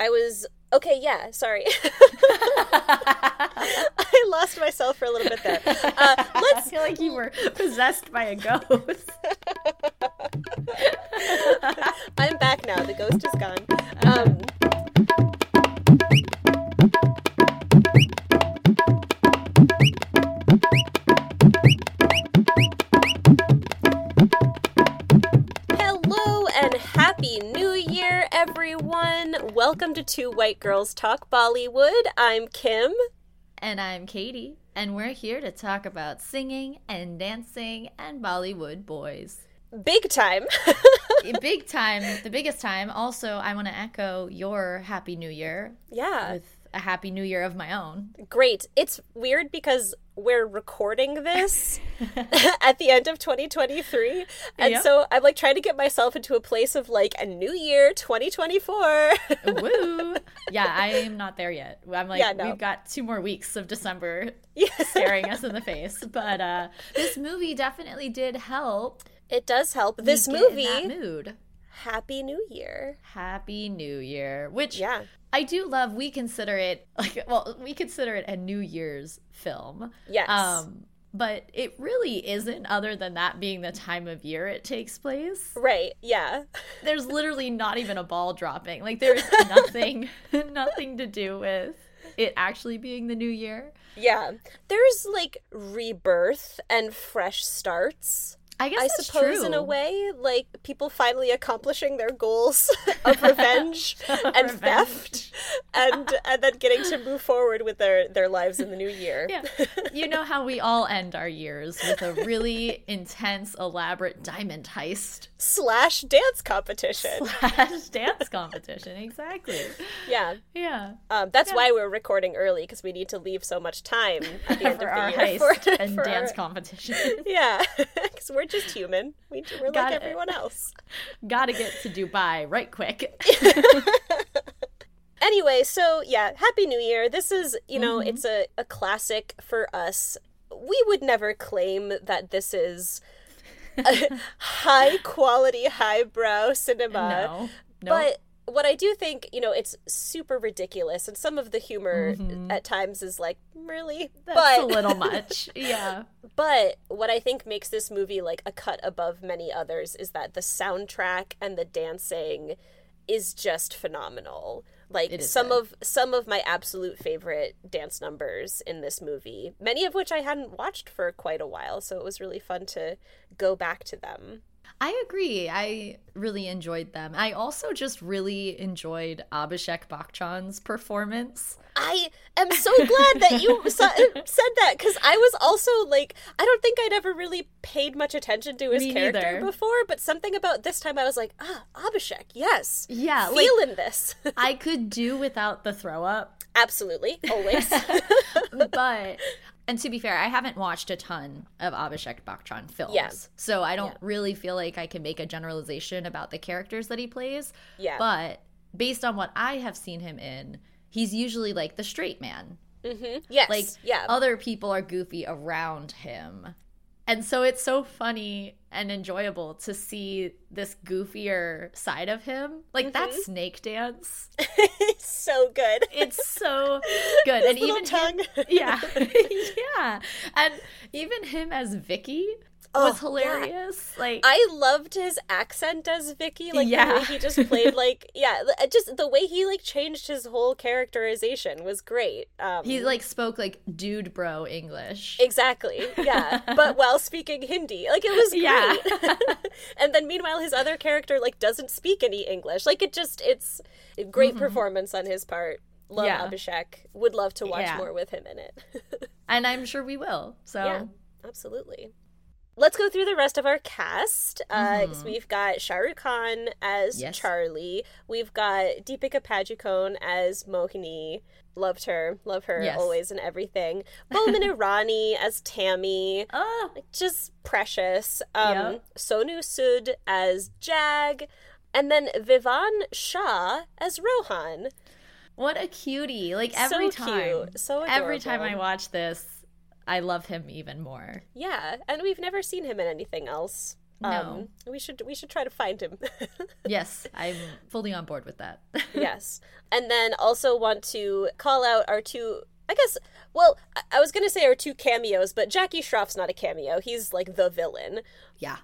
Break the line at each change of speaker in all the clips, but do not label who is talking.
I was okay. Yeah, sorry. I lost myself for a little bit there. Uh,
I
let's.
feel like you were possessed by a ghost.
I'm back now. The ghost is gone. Um, Welcome to Two White Girls Talk Bollywood. I'm Kim.
and I'm Katie, and we're here to talk about singing and dancing and Bollywood boys.
Big time.
Big time, the biggest time. Also, I want to echo your Happy New Year
yeah.
with a Happy New Year of my own.
Great. It's weird because we're recording this at the end of 2023. And
Yep.
so I'm like trying to get myself into a place of like a new year, 2024.
Woo! Yeah, I am not there yet. I'm like,
Yeah, no.
we've got two more weeks of December staring us in the face. But uh, this movie definitely did help.
It does help. This movie,
mood.
Happy New Year.
Happy New Year, which
Yeah.
I do love. We consider it like well, we consider it a New Year's film.
Yes.
Um, but it really isn't. Other than that being the time of year it takes place,
right. Yeah.
there's literally not even a ball dropping. Like there's nothing, nothing to do with it actually being the new year.
Yeah. There's like rebirth and fresh starts.
I guess
I suppose
true.
in a way, like people finally accomplishing their goals of revenge and
Revenge.
theft, and and then getting to move forward with their their lives in the new year.
Yeah. You know how we all end our years with a really intense, elaborate diamond heist
Slash dance competition.
slash dance competition. Exactly.
Yeah,
Yeah.
um, that's why we're recording early because we need to leave so much time at the end
For
of the
our
year
heist
for,
and
for
dance
our-
competition.
Yeah, because we're just human. We, we're
Got
like everyone else.
Gotta get to Dubai right quick.
Anyway, so yeah, Happy New Year. This is, you know,
Mm-hmm.
it's a, a classic for us. We would never claim that this is a high quality, highbrow cinema.
no. No.
But what I do think, you know, it's super ridiculous, and some of the humor at times is like, really?
Mm-hmm. That's
but
a little much. Yeah.
but what I think makes this movie like a cut above many others is that the soundtrack and the dancing is just phenomenal. Like some
good.
of some of my absolute favorite dance numbers in this movie, many of which I hadn't watched for quite a while, so it was really fun to go back to them.
I agree. I really enjoyed them. I also just really enjoyed Abhishek Bachchan's performance.
I am so glad that you sa- said that because I was also like, I don't think I'd ever really paid much attention to his
Me
character
neither.
before, but something about this time I was like, ah, Abhishek, yes,
Yeah, like
feeling this.
I could do without the throw up,
Absolutely, always.
but and to be fair, I haven't watched a ton of Abhishek Bachchan films. So I don't
Yeah.
really feel like I can make a generalization about the characters that he plays.
yeah,
But based on what I have seen him in, he's usually like the straight man.
hmm yes,
Like
yeah,
other people are goofy around him. And so it's so funny and enjoyable to see this goofier side of him. Like that
Mm-hmm.
snake dance.
so good.
It's so good. and even him,
tongue.
yeah. yeah. And even him as Vicky
Oh,
was
yeah.
hilarious. Like
I loved his accent as Vicky, like the
Yeah.
way he just played, like yeah, just the way he like changed his whole characterization was great. Um,
he like spoke like dude bro English.
Exactly. Yeah. but while speaking Hindi. Like it was great.
Yeah.
and then meanwhile his other character like doesn't speak any English. Like it just it's a great performance on his part. Love
Mm-hmm. Yeah.
Abhishek. Would love to watch
Yeah.
more with him in it.
And I'm sure we will. So
Yeah. Absolutely. Let's go through the rest of our cast. Uh, 'cause we've got Shah Rukh Khan as
Mm-hmm. Yes.
Charlie. We've got Deepika Padukone as Mohini. Loved her. Love her
Yes.
always and everything. Boman Irani as Tammy.
Oh,
just precious. Um,
Yep.
Sonu Sood as Jag, and then Vivaan Shah as Rohan.
what a cutie. Like every
so
time.
cute, so
Every time I watch this, I love him even more.
Yeah, and we've never seen him in anything else. Um, we should we should try to find him.
yes, I'm fully on board with that.
yes, and then also want to call out our two. I guess. Well, I, I was gonna say our two cameos, but Jackie Shroff's not a cameo. He's like the villain.
Yeah.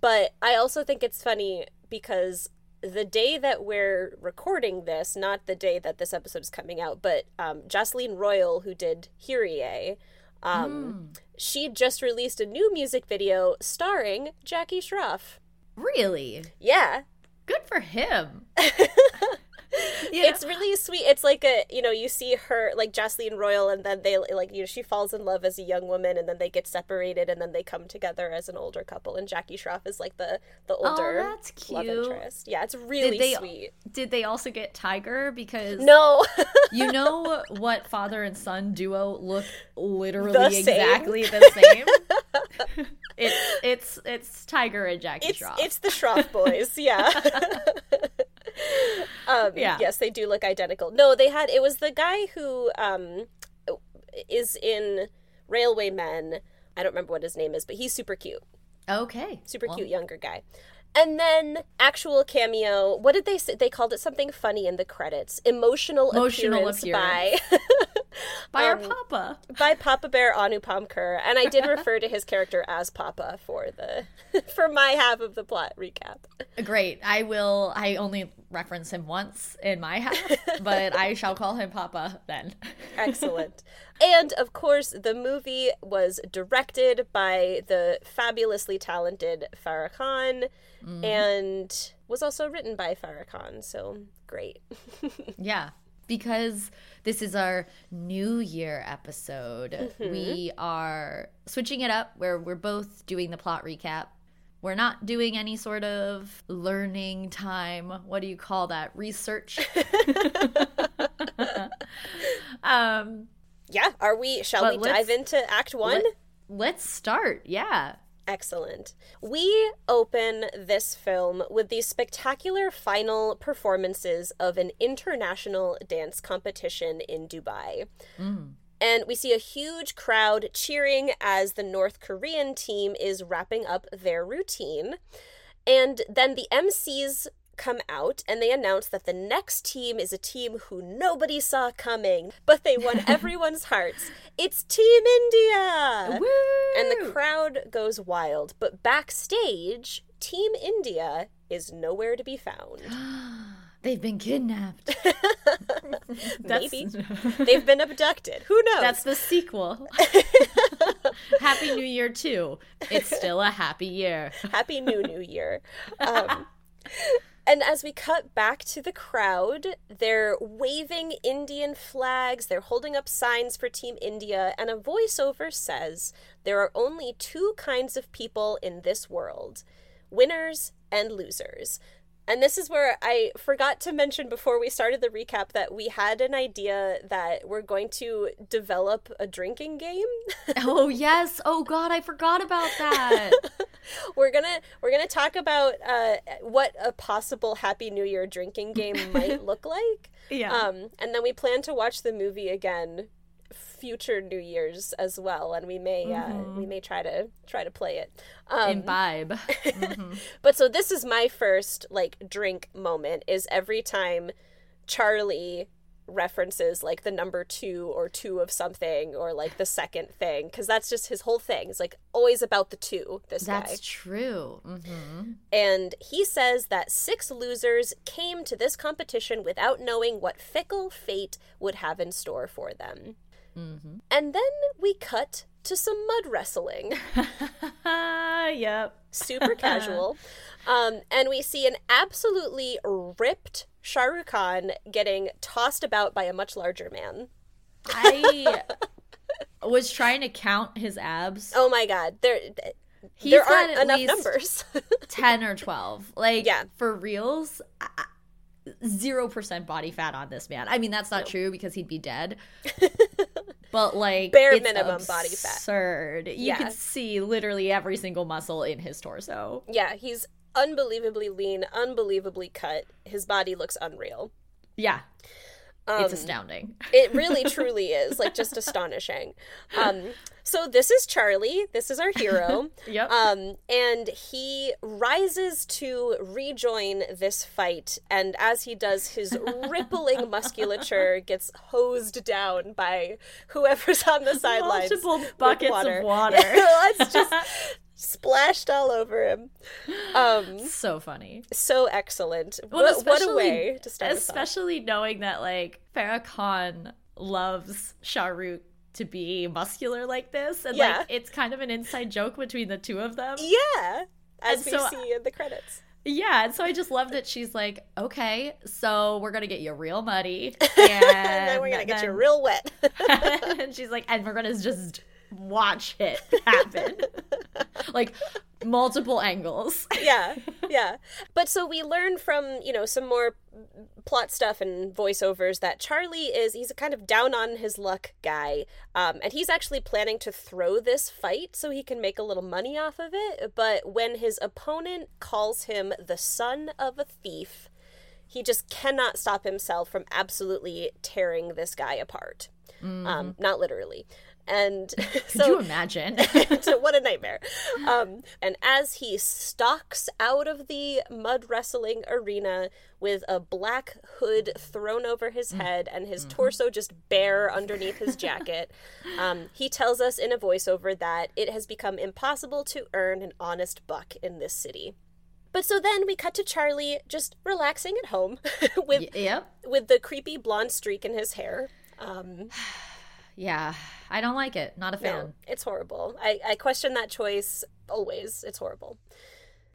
But I also think it's funny because the day that we're recording this, not the day that this episode is coming out, but um, Jasleen Royal, who did Heeriye, um, mm. she just released a new music video starring Jackie Shroff.
Really?
Yeah.
Good for him.
yeah. It's really sweet. It's like a you know you see her like Jasleen Royal, and then they like you know she falls in love as a young woman, and then they get separated, and then they come together as an older couple. And Jackie Shroff is like the the older oh, that's cute. love interest. Yeah, it's really
did they,
sweet.
Did they also get Tiger? Because
no,
you know what father and son duo look literally the exactly the same. it's it's it's Tiger and Jackie
it's,
Shroff.
It's the Shroff boys. Yeah. um, yeah. Yes, they do look identical. No, they had. It was the guy who um, is in Railway Men. I don't remember what his name is, but he's super cute.
Okay.
Super well. cute younger guy. And then actual cameo. What did they say? They called it something funny in the credits. Emotional, Emotional appearance, appearance. by
by um, our Papa,
by Papa Bear Anupam Kher, and I did refer to his character as Papa for the for my half of the plot recap.
Great. I will. I only reference him once in my house, but I shall call him Papa then.
Excellent. And of course, the movie was directed by the fabulously talented Farah Khan mm. and was also written by Farah Khan. So great.
yeah because this is our new year episode. Mm-hmm. We are switching it up where we're both doing the plot recap. We're not doing any sort of learning time. What do you call that? Research.
um yeah, are we shall we dive into act 1? Let,
let's start. Yeah.
Excellent. We open this film with the spectacular final performances of an international dance competition in Dubai. Mm. And we see a huge crowd cheering as the North Korean team is wrapping up their routine. And then the MCs come out and they announce that the next team is a team who nobody saw coming, but they won everyone's hearts. It's Team India! Woo! And the crowd goes wild, but backstage, Team India is nowhere to be found.
They've been kidnapped.
Maybe. They've been abducted. Who knows?
That's the sequel. happy New Year, too. It's still a happy year.
Happy New New Year. Um, and as we cut back to the crowd, they're waving Indian flags, they're holding up signs for Team India, and a voiceover says there are only two kinds of people in this world winners and losers. And this is where I forgot to mention before we started the recap that we had an idea that we're going to develop a drinking game.
oh yes. Oh god, I forgot about that.
we're going to we're going to talk about uh, what a possible happy new year drinking game might look like.
Yeah.
Um and then we plan to watch the movie again future New Year's as well, and we may mm-hmm. uh, we may try to try to play it.
Um, Imbibe. mm-hmm.
But so this is my first like drink moment. Is every time Charlie references like the number two or two of something or like the second thing because that's just his whole thing. It's like always about the two. This
that's
guy.
true. Mm-hmm.
And he says that six losers came to this competition without knowing what fickle fate would have in store for them. Mm-hmm. And then we cut to some mud wrestling.
yep.
Super casual. Um, and we see an absolutely ripped Shah Rukh Khan getting tossed about by a much larger man.
I was trying to count his abs.
Oh my god. There He's there aren't enough numbers.
10 or 12. Like yeah. for reals, zero percent body fat on this man. I mean, that's not no. true because he'd be dead. But like
bare minimum absurd. body fat.
Absurd. You yeah. can see literally every single muscle in his torso.
Yeah, he's unbelievably lean, unbelievably cut. His body looks unreal.
Yeah. Um, it's astounding.
it really truly is, like just astonishing. Um, So this is Charlie. This is our hero.
Yep.
Um, and he rises to rejoin this fight, and as he does, his rippling musculature gets hosed down by whoever's on the sidelines.
Multiple buckets
water.
of water.
it's just splashed all over him. Um,
so funny.
so excellent.
Well,
what, what a way to start.
Especially knowing that like Farah Khan loves Shah Rukh to be muscular like this, and
Yeah.
like it's kind of an inside joke between the two of them.
Yeah, as
And
we
so-
see in the credits.
Yeah, and so I just love that she's like, okay, so we're gonna get you real muddy, and,
and then we're gonna get you real wet.
and she's like, and we're gonna just watch it happen, like multiple angles.
yeah, yeah. But so we learn from you know some more plot stuff and voiceovers that Charlie is he's a kind of down on his luck guy, um, and he's actually planning to throw this fight so he can make a little money off of it. But when his opponent calls him the son of a thief, he just cannot stop himself from absolutely tearing this guy apart. Um, not literally. And
Could
so
you imagine?
so what a nightmare. Um, and as he stalks out of the mud wrestling arena with a black hood thrown over his head and his torso just bare underneath his jacket, um, he tells us in a voiceover that it has become impossible to earn an honest buck in this city. But so then we cut to Charlie just relaxing at home with
yep.
with the creepy blonde streak in his hair. Um,
Yeah, I don't like it. Not a fan.
No, it's horrible. I, I question that choice always. It's horrible.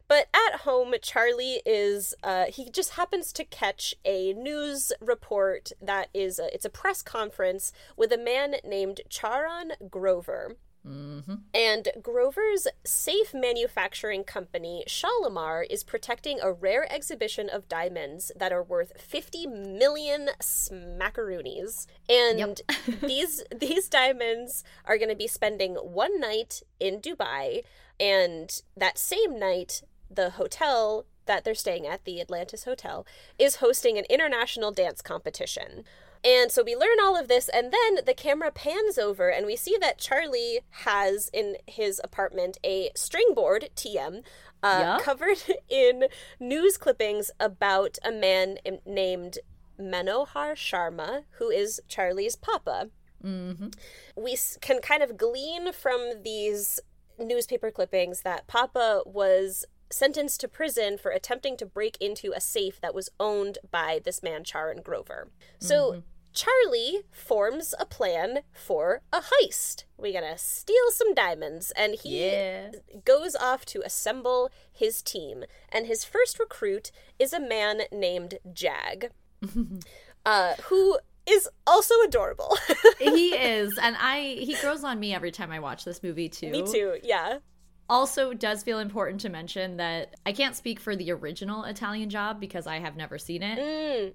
But at home, Charlie is uh, he just happens to catch a news report that is a, it's a press conference with a man named Charan Grover.
Mm-hmm.
And Grover's safe manufacturing company, Shalimar, is protecting a rare exhibition of diamonds that are worth 50 million smackaroonies. And these these diamonds are going to be spending one night in Dubai, and that same night, the hotel that they're staying at, the Atlantis Hotel, is hosting an international dance competition. And so we learn all of this, and then the camera pans over, and we see that Charlie has in his apartment a string board, TM, uh,
Yeah.
covered in news clippings about a man named Manohar Sharma, who is Charlie's papa.
Mm-hmm.
We can kind of glean from these newspaper clippings that Papa was sentenced to prison for attempting to break into a safe that was owned by this man Charan Grover. So Charlie forms a plan for a heist. We're gonna steal some diamonds, and he
Yeah.
goes off to assemble his team. And his first recruit is a man named Jag, uh, who is also adorable.
he is, and I he grows on me every time I watch this movie too.
Me too, yeah.
Also, does feel important to mention that I can't speak for the original Italian Job because I have never seen it.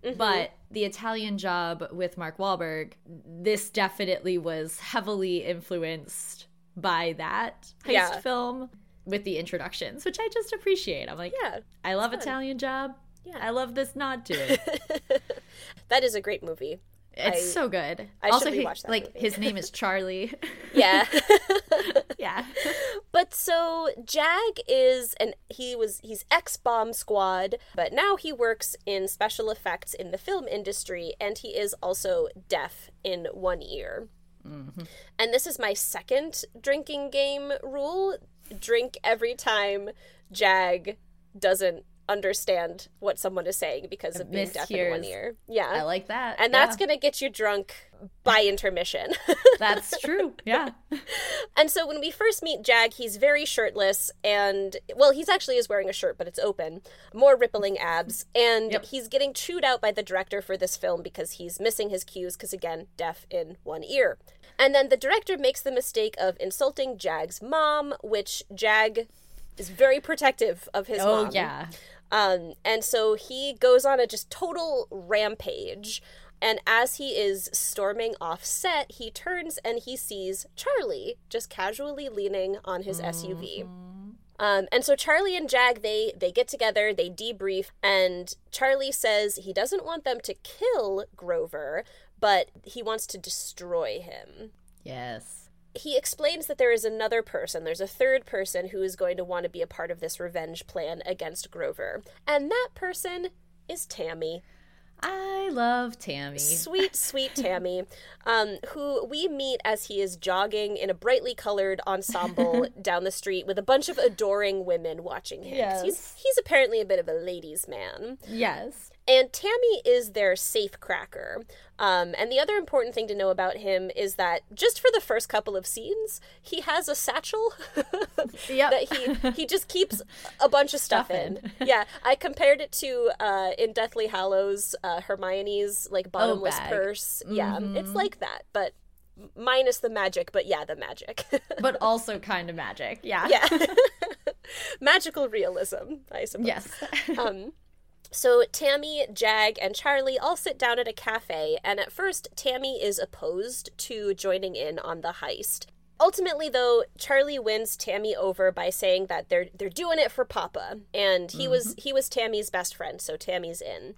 Mm, mhm.
But the Italian Job with Mark Wahlberg, this definitely was heavily influenced by that heist
Yeah.
film with the introductions, which I just appreciate. I'm like,
yeah,
I love
fun.
Italian Job.
Yeah.
I love this nod to it.
that is a great movie.
It's
I-
so good.
I
also,
should
he-
that
like
movie.
his name is Charlie.
Yeah.
yeah.
but so Jag is and he was he's ex bomb squad, but now he works in special effects in the film industry and he is also deaf in one ear. Mm-hmm. And this is my second drinking game rule. Drink every time Jag doesn't understand what someone is saying because of being deaf in one ear. Yeah.
I like that.
and
yeah.
that's going to get you drunk by intermission.
That's true. Yeah.
And so when we first meet Jag, he's very shirtless and well, he's actually is wearing a shirt, but it's open, more rippling abs, and
Yep.
he's getting chewed out by the director for this film because he's missing his cues because again, deaf in one ear. And then the director makes the mistake of insulting Jag's mom, which Jag is very protective of his
Oh
mom.
yeah.
Um, and so he goes on a just total rampage. And as he is storming off set, he turns and he sees Charlie just casually leaning on his SUV. Um, and so Charlie and Jag they they get together, they debrief, and Charlie says he doesn't want them to kill Grover, but he wants to destroy him.
Yes.
He explains that there is another person, there's a third person who is going to want to be a part of this revenge plan against Grover. And that person is Tammy.
I love Tammy.
Sweet, sweet Tammy, um, who we meet as he is jogging in a brightly colored ensemble down the street with a bunch of adoring women watching him.
Yes.
He's, he's apparently a bit of a ladies' man.
Yes.
And Tammy is their safe cracker. Um, and the other important thing to know about him is that just for the first couple of scenes, he has a satchel
Yep.
that he he just keeps a bunch of stuff,
Stuff
in.
in.
yeah, I compared it to uh, in Deathly Hallows, uh, Hermione's like bottomless
bag.
purse. Yeah, it's like that, but minus the magic. But yeah, the magic.
but also kind of magic. Yeah.
yeah, magical realism, I suppose.
Yes.
Um, so Tammy, Jag, and Charlie all sit down at a cafe, and at first, Tammy is opposed to joining in on the heist. Ultimately, though, Charlie wins Tammy over by saying that they're they're doing it for Papa, and he was mm-hmm. he was Tammy's best friend, so Tammy's in.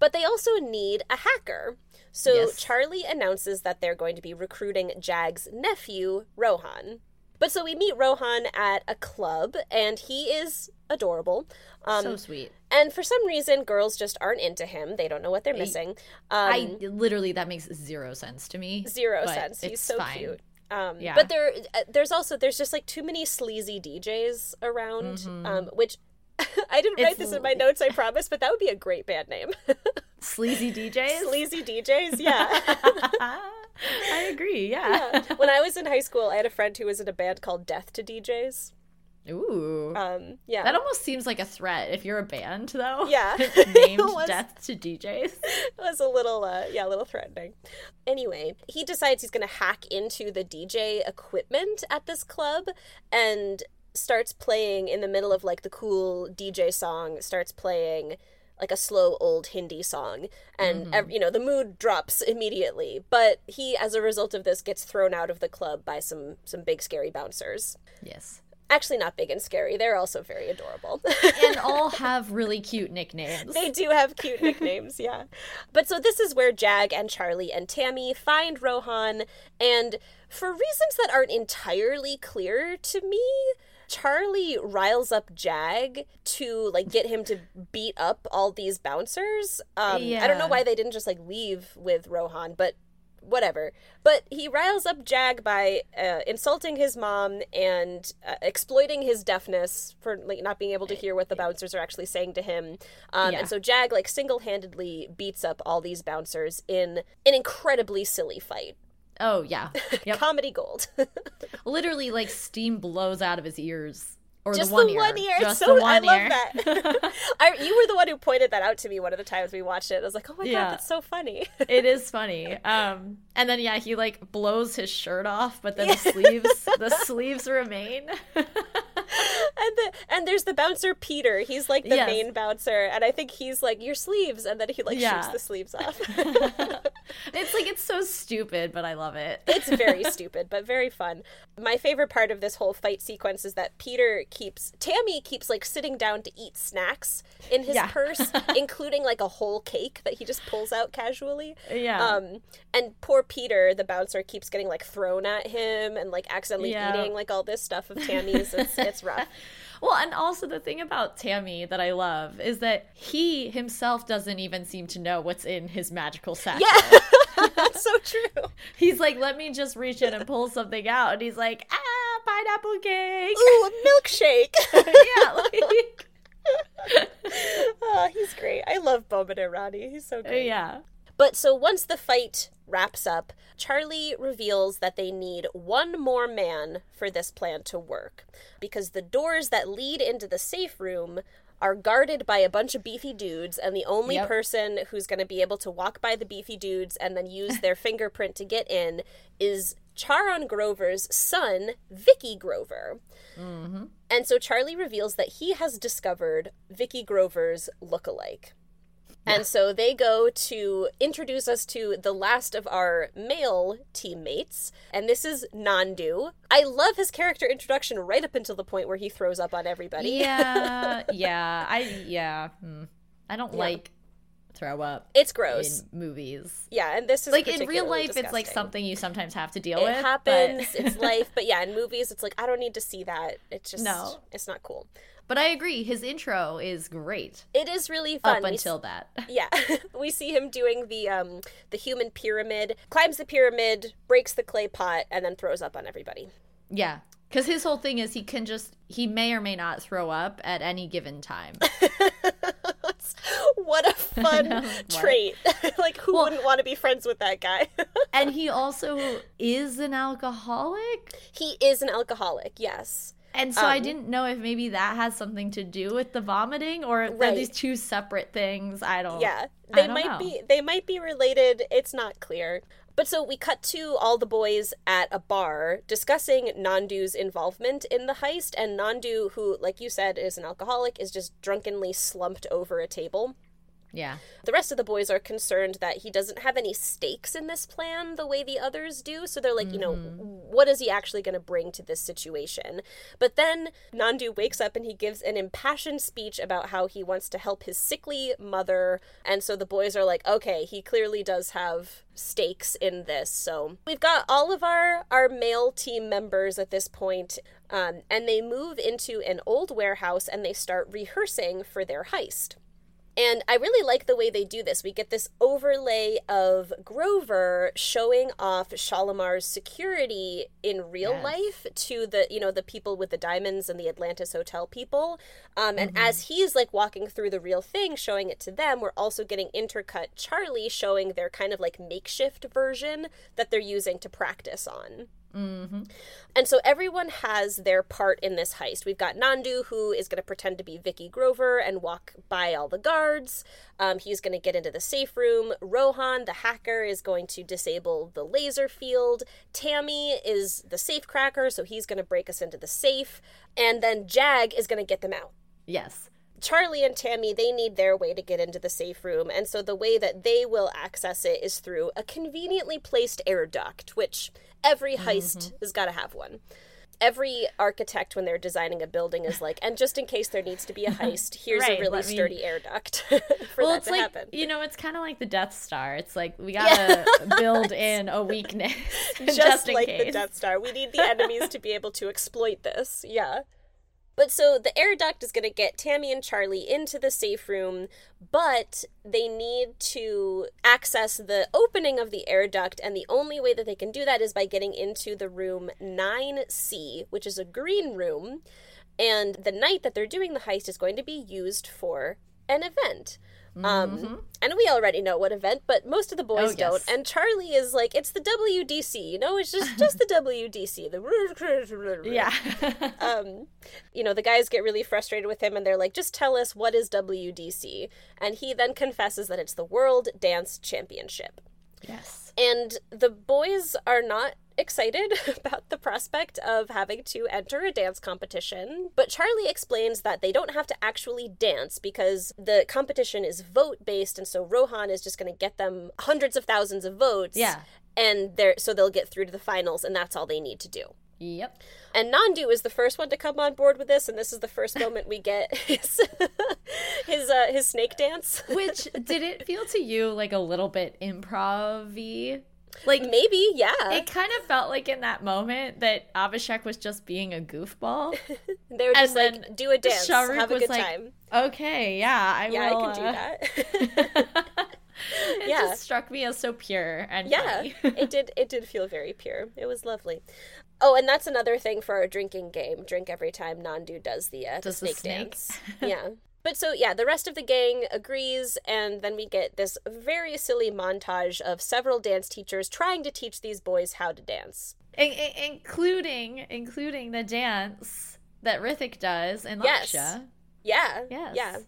But they also need a hacker. So
Yes.
Charlie announces that they're going to be recruiting Jag's nephew, Rohan. But so we meet Rohan at a club, and he is adorable. Um,
so sweet.
and for some reason, girls just aren't into him. They don't know what they're missing. Um,
I literally that makes zero sense to me.
zero sense. He's so
fine.
cute. Um,
Yeah.
But there, uh, there's also there's just like too many sleazy DJs around, um, which I didn't write
Mm-hmm. It's
this in my notes. I promise, but that would be a great band name.
Sleazy DJs.
sleazy DJs, yeah.
I agree. Yeah.
when I was in high school, I had a friend who was in a band called Death to DJs.
Ooh.
Um, yeah.
that almost seems like a threat if you're a band, though.
Yeah.
Named
was-
Death to DJs.
It was a little uh yeah a little threatening anyway he decides he's going to hack into the dj equipment at this club and starts playing in the middle of like the cool dj song starts playing like a slow old hindi song and ev- you know the mood drops immediately but he as a result of this gets thrown out of the club by some some big scary bouncers
Yes.
Actually not big and scary they're also very adorable
And all have really cute nicknames.
They do have cute nicknames, yeah. But so this is where Jag and Charlie and Tammy find Rohan, and for reasons that aren't entirely clear to me, Charlie riles up Jag to like get him to beat up all these bouncers. Um, I don't know why they didn't just like leave with Rohan, but whatever. But he riles up Jag by uh, insulting his mom and uh, exploiting his deafness for like not being able to hear what the bouncers are actually saying to him. Um,
Yeah.
And so Jag like single-handedly beats up all these bouncers in an incredibly silly fight.
Oh yeah. Yep.
Comedy gold.
Literally, like steam blows out of his ears. Or
Just
the one
the
ear.
one ear.
Just
so
the one
I love
ear.
that. I, you were the one who pointed that out to me one of the times we watched it. I was like, "Oh my
Yeah.
god, that's so funny."
it is funny. Um, and then yeah, he like blows his shirt off, but then the sleeves, the sleeves remain.
And the and there's the bouncer Peter. He's like the
Yes.
main bouncer, and I think he's like your sleeves, and then he like
Yeah.
shoots the sleeves off.
it's like it's so stupid, but I love it.
it's very stupid, but very fun. My favorite part of this whole fight sequence is that Peter keeps Tammy keeps like sitting down to eat snacks in his
Yeah.
purse, including like a whole cake that he just pulls out casually.
Yeah.
Um, and poor Peter, the bouncer, keeps getting like thrown at him and like accidentally
Yeah.
eating like all this stuff of Tammy's. It's it's rough.
Well, and also the thing about Tammy that I love is that he himself doesn't even seem to know what's in his magical satchel.
Yeah, that's so true.
He's like, let me just reach in and pull something out. And he's like, ah, pineapple cake.
Ooh, a milkshake.
yeah, like,
oh, he's great. I love Boman Irani. He's so great.
yeah.
But so once the fight wraps up, Charlie reveals that they need one more man for this plan to work because the doors that lead into the safe room are guarded by a bunch of beefy dudes and the only
Yep.
person who's going to be able to walk by the beefy dudes and then use their fingerprint to get in is Charan Grover's son, Vicky Grover. Mm-hmm. And so Charlie reveals that he has discovered Vicky Grover's look-alike. And so they go to introduce us to the last of our male teammates, and this is Nandu. I love his character introduction right up until the point where he throws up on everybody.
Yeah, yeah. I, yeah. hmm. I don't like throw up.
It's gross
in movies.
Yeah, and this is
like in real life,
disgusting.
it's like something you sometimes have to deal
it
with.
happens.
But...
it's life, but yeah, in movies, it's like I don't need to see that. It's just
No.
it's not cool.
But I agree. His intro is great
It is really fun.
up
We
until that.
Yeah, we see him doing the um the human pyramid, climbs the pyramid, breaks the clay pot, and then throws up on everybody.
Yeah. Because his whole thing is he can just, he may or may not throw up at any given time.
what a fun trait! like, who
Well-
wouldn't want to be friends with that guy?
and he also is an alcoholic.
he is an alcoholic. Yes.
And so I
Um,
didn't know if maybe that has something to do with the vomiting or
Right.
they're these two separate things. I don't
Yeah, they
don't
might
know.
be. They might be related. It's not clear. But so we cut to all the boys at a bar discussing Nandu's involvement in the heist, and Nandu, who, like you said, is an alcoholic, is just drunkenly slumped over a table.
Yeah.
The rest of the boys are concerned that he doesn't have any stakes in this plan the way the others do. So they're like, you know, what is he actually going to bring to this situation? But then Nandu wakes up and he gives an impassioned speech about how he wants to help his sickly mother. And so the boys are like, okay, he clearly does have stakes in this. So we've got all of our our male team members at this point, um, and they move into an old warehouse and they start rehearsing for their heist. And I really like the way they do this. We get this overlay of Grover showing off Shalimar's security in real
Yes.
life to the, you know, the people with the diamonds and the Atlantis Hotel people. Um, and
Mm-hmm.
as he's like walking through the real thing, showing it to them, we're also getting intercut Charlie showing their kind of like makeshift version that they're using to practice on. And so everyone has their part in this heist. We've got Nandu, who is going to pretend to be Vicky Grover and walk by all the guards. Um, he's going to get into the safe room. Rohan, the hacker, is going to disable the laser field. Tammy is the safe cracker, so he's going to break us into the safe. And then Jag is going to get them out.
Yes.
Charlie and Tammy, they need their way to get into the safe room, and so the way that they will access it is through a conveniently placed air duct, which every mm-hmm. heist has got to have one. Every architect, when they're designing a building, is like, and just in case there needs to be a heist, here's
Right,
a really
me-
sturdy air duct for
well,
that
it's
to
like
happen.
you know, it's kind of like the Death Star. It's like we gotta build in a weakness just,
just,
in
like
case.
the Death Star. We need the enemies to be able to exploit this. Yeah. But so the air duct is going to get Tammy and Charlie into the safe room, but they need to access the opening of the air duct, and the only way that they can do that is by getting into the room 9C, which is a green room. And the night that they're doing the heist is going to be used for an event. Um, and we already know what event, but most of the boys
Mm-hmm. Oh,
don't.
yes.
And Charlie is like, it's the WDC, you know, it's just just the WDC. The
yeah.
um, you know, the guys get really frustrated with him and they're like, just tell us what is WDC. And he then confesses that it's the World Dance Championship.
yes.
And the boys are not excited about the prospect of having to enter a dance competition. But Charlie explains that they don't have to actually dance because the competition is vote based. And so Rohan is just going to get them hundreds of thousands of votes.
Yeah.
And they're, so they'll get through to the finals, and that's all they need to do.
Yep.
And Nandu is the first one to come on board with this, and this is the first moment we get his his uh, his snake dance.
Which did it feel to you like a little bit improv-y? Like
Maybe, yeah.
it kind of felt like in that moment that Abhishek was just being a goofball.
they were just
and
like, do a dance,
Shah Rukh
have a good
like,
time.
Okay, yeah, I
Yeah,
will.
I can do
uh,
that.
it
Yeah.
just struck me as so pure and
yeah, it did. It did feel very pure. It was lovely. Oh, and that's another thing for our drinking game. Drink every time Nandu does the, uh, the
Does the
snake
snake.
dance. yeah. But so yeah, the rest of the gang agrees, and then we get this very silly montage of several dance teachers trying to teach these boys how to dance.
In- in- including including the dance that Hrithik does in
Yes.
Lakshya.
Yeah.
Yes.
Yeah.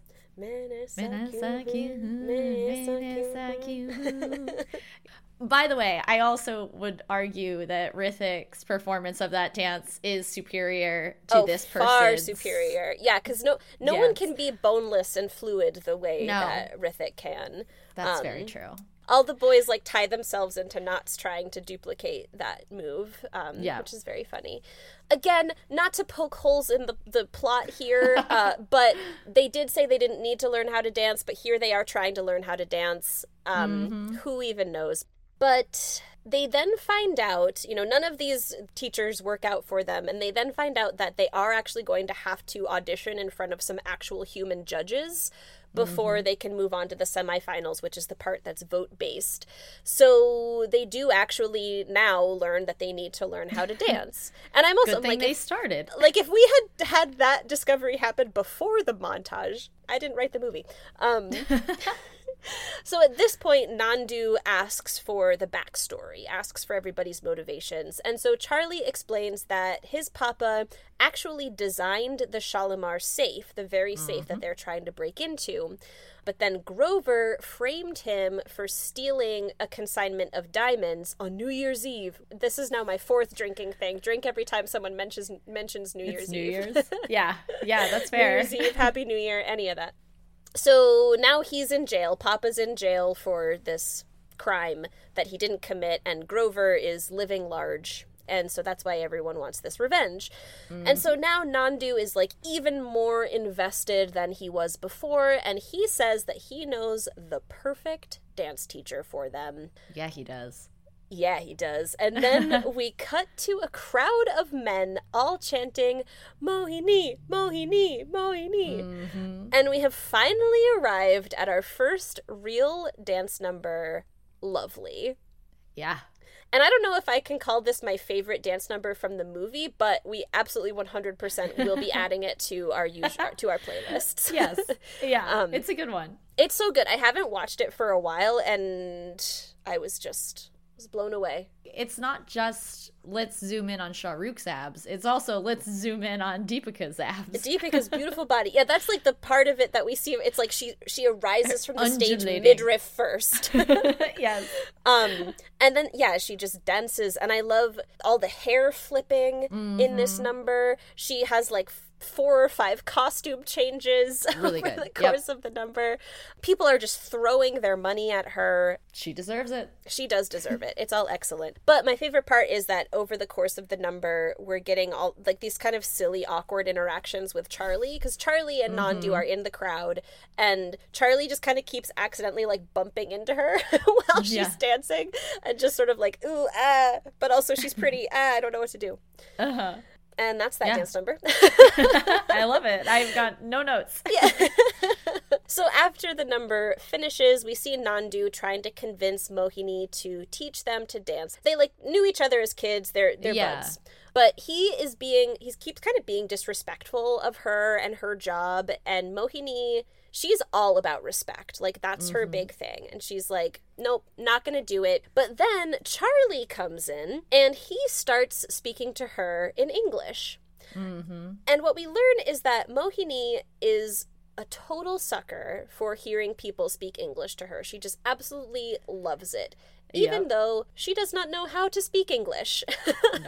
By the way, I also would argue that Hrithik's performance of that dance is superior to
oh,
this
person.
far
superior. Yeah, because no, no one can be boneless and fluid the way
No.
that Hrithik can.
That's
Um,
very true.
all the boys like tie themselves into knots trying to duplicate that move, um,
Yeah.
which is very funny. Again, not to poke holes in the, the plot here, uh, but they did say they didn't need to learn how to dance, but here they are trying to learn how to dance. Um, Who even knows? But they then find out, you know, none of these teachers work out for them, and they then find out that they are actually going to have to audition in front of some actual human judges before they can move on to the semifinals, which is the part that's vote based. So they do actually now learn that they need to learn how to dance. And I'm also like,
they
if,
started.
like if we had had that discovery happen before the montage, I didn't write the movie. Um, so at this point, Nandu asks for the backstory, asks for everybody's motivations. And so Charlie explains that his papa actually designed the Shalimar safe, the very safe that mm-hmm. they're trying to break into. But then Grover framed him for stealing a consignment of diamonds on New Year's Eve. This is now my fourth drinking thing. Drink every time someone mentions mentions New Year's
New
Eve.
Year's. yeah, yeah, that's fair. New.
Year's Eve, Happy New Year, any of that. So now he's in jail. Papa's in jail for this crime that he didn't commit, and Grover is living large. And so that's why everyone wants this revenge. And so mm. now Nandu is like even more invested than he was before, and he says that he knows the perfect dance teacher for them.
Yeah, he does.
Yeah, he does. And then we cut to a crowd of men all chanting, Mohini, Mohini, Mohini.
Mm-hmm.
And we have finally arrived at our first real dance number, Lovely.
Yeah.
And I don't know if I can call this my favorite dance number from the movie, but we absolutely 100% will be adding it to our usual to our playlists.
Yes. Yeah.
Um,
it's a good one.
It's so good. I haven't watched it for a while and I was just was blown away.
It's not just let's zoom in on Shah Rukh's abs. It's also let's zoom in on Deepika's abs.
Deepika's beautiful body. Yeah, that's like the part of it that we see. It's like she she arises from the stage
Undulating.
midriff first.
yes.
um and then yeah, she just dances and I love all the hair flipping in
Mm-hmm.
this number. She has like four or five costume changes
Really
over
good.
the
Yep.
course of the number. People are just throwing their money at her.
She deserves it.
She does deserve it. It's all excellent. But my favorite part is that over the course of the number, we're getting all like these kind of silly, awkward interactions with Charlie because Charlie and Nandu are in the crowd, and Charlie just kind of keeps accidentally like bumping into her while she's
Yeah.
dancing, and just sort of like ooh ah, but also she's pretty ah, I don't know what to do.
Uh-huh.
And that's that
Yeah.
dance number.
I love it. I've got no notes. yeah.
So after the number finishes, we see Nandu trying to convince Mohini to teach them to dance. They like knew each other as kids, they're they're
Yeah.
buds. But he is being he keeps kind of being disrespectful of her and her job and Mohini she's all about respect. Like that's her mm-hmm. big thing. And she's like, "Nope, not going to do it." But then Charlie comes in and he starts speaking to her in English. Mm-hmm. And what we learn is that Mohini is a total sucker for hearing people speak English to her. She just absolutely loves it, even
Yep.
though she does not know how to speak English.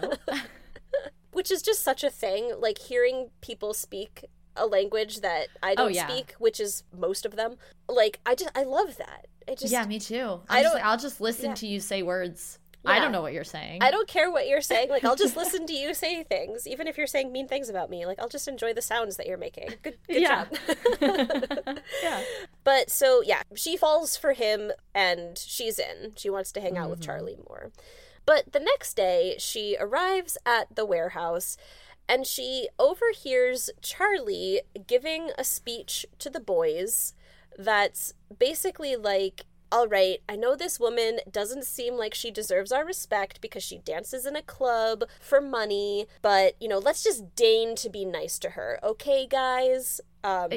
Nope.
Which is just such a thing, like hearing people speak a language that I don't
Oh, yeah.
speak, which is most of them. Like I just I love that. I just
yeah, me too.
I
I'm just
don't-
like, I'll just listen
yeah.
to you say words. I don't know what you're saying.
I don't care what you're saying. Like I'll just listen to you say things, even if you're saying mean things about me. Like I'll just enjoy the sounds that you're making. Good, good
Yeah.
job.
yeah.
But so yeah, she falls for him and she's in. She wants to hang out with
Mm-hmm.
Charlie more. But the next day, she arrives at the warehouse and she overhears Charlie giving a speech to the boys that's basically like all right, I know this woman doesn't seem like she deserves our respect because she dances in a club for money, but you know, let's just deign to be nice to her. Okay, guys? Um.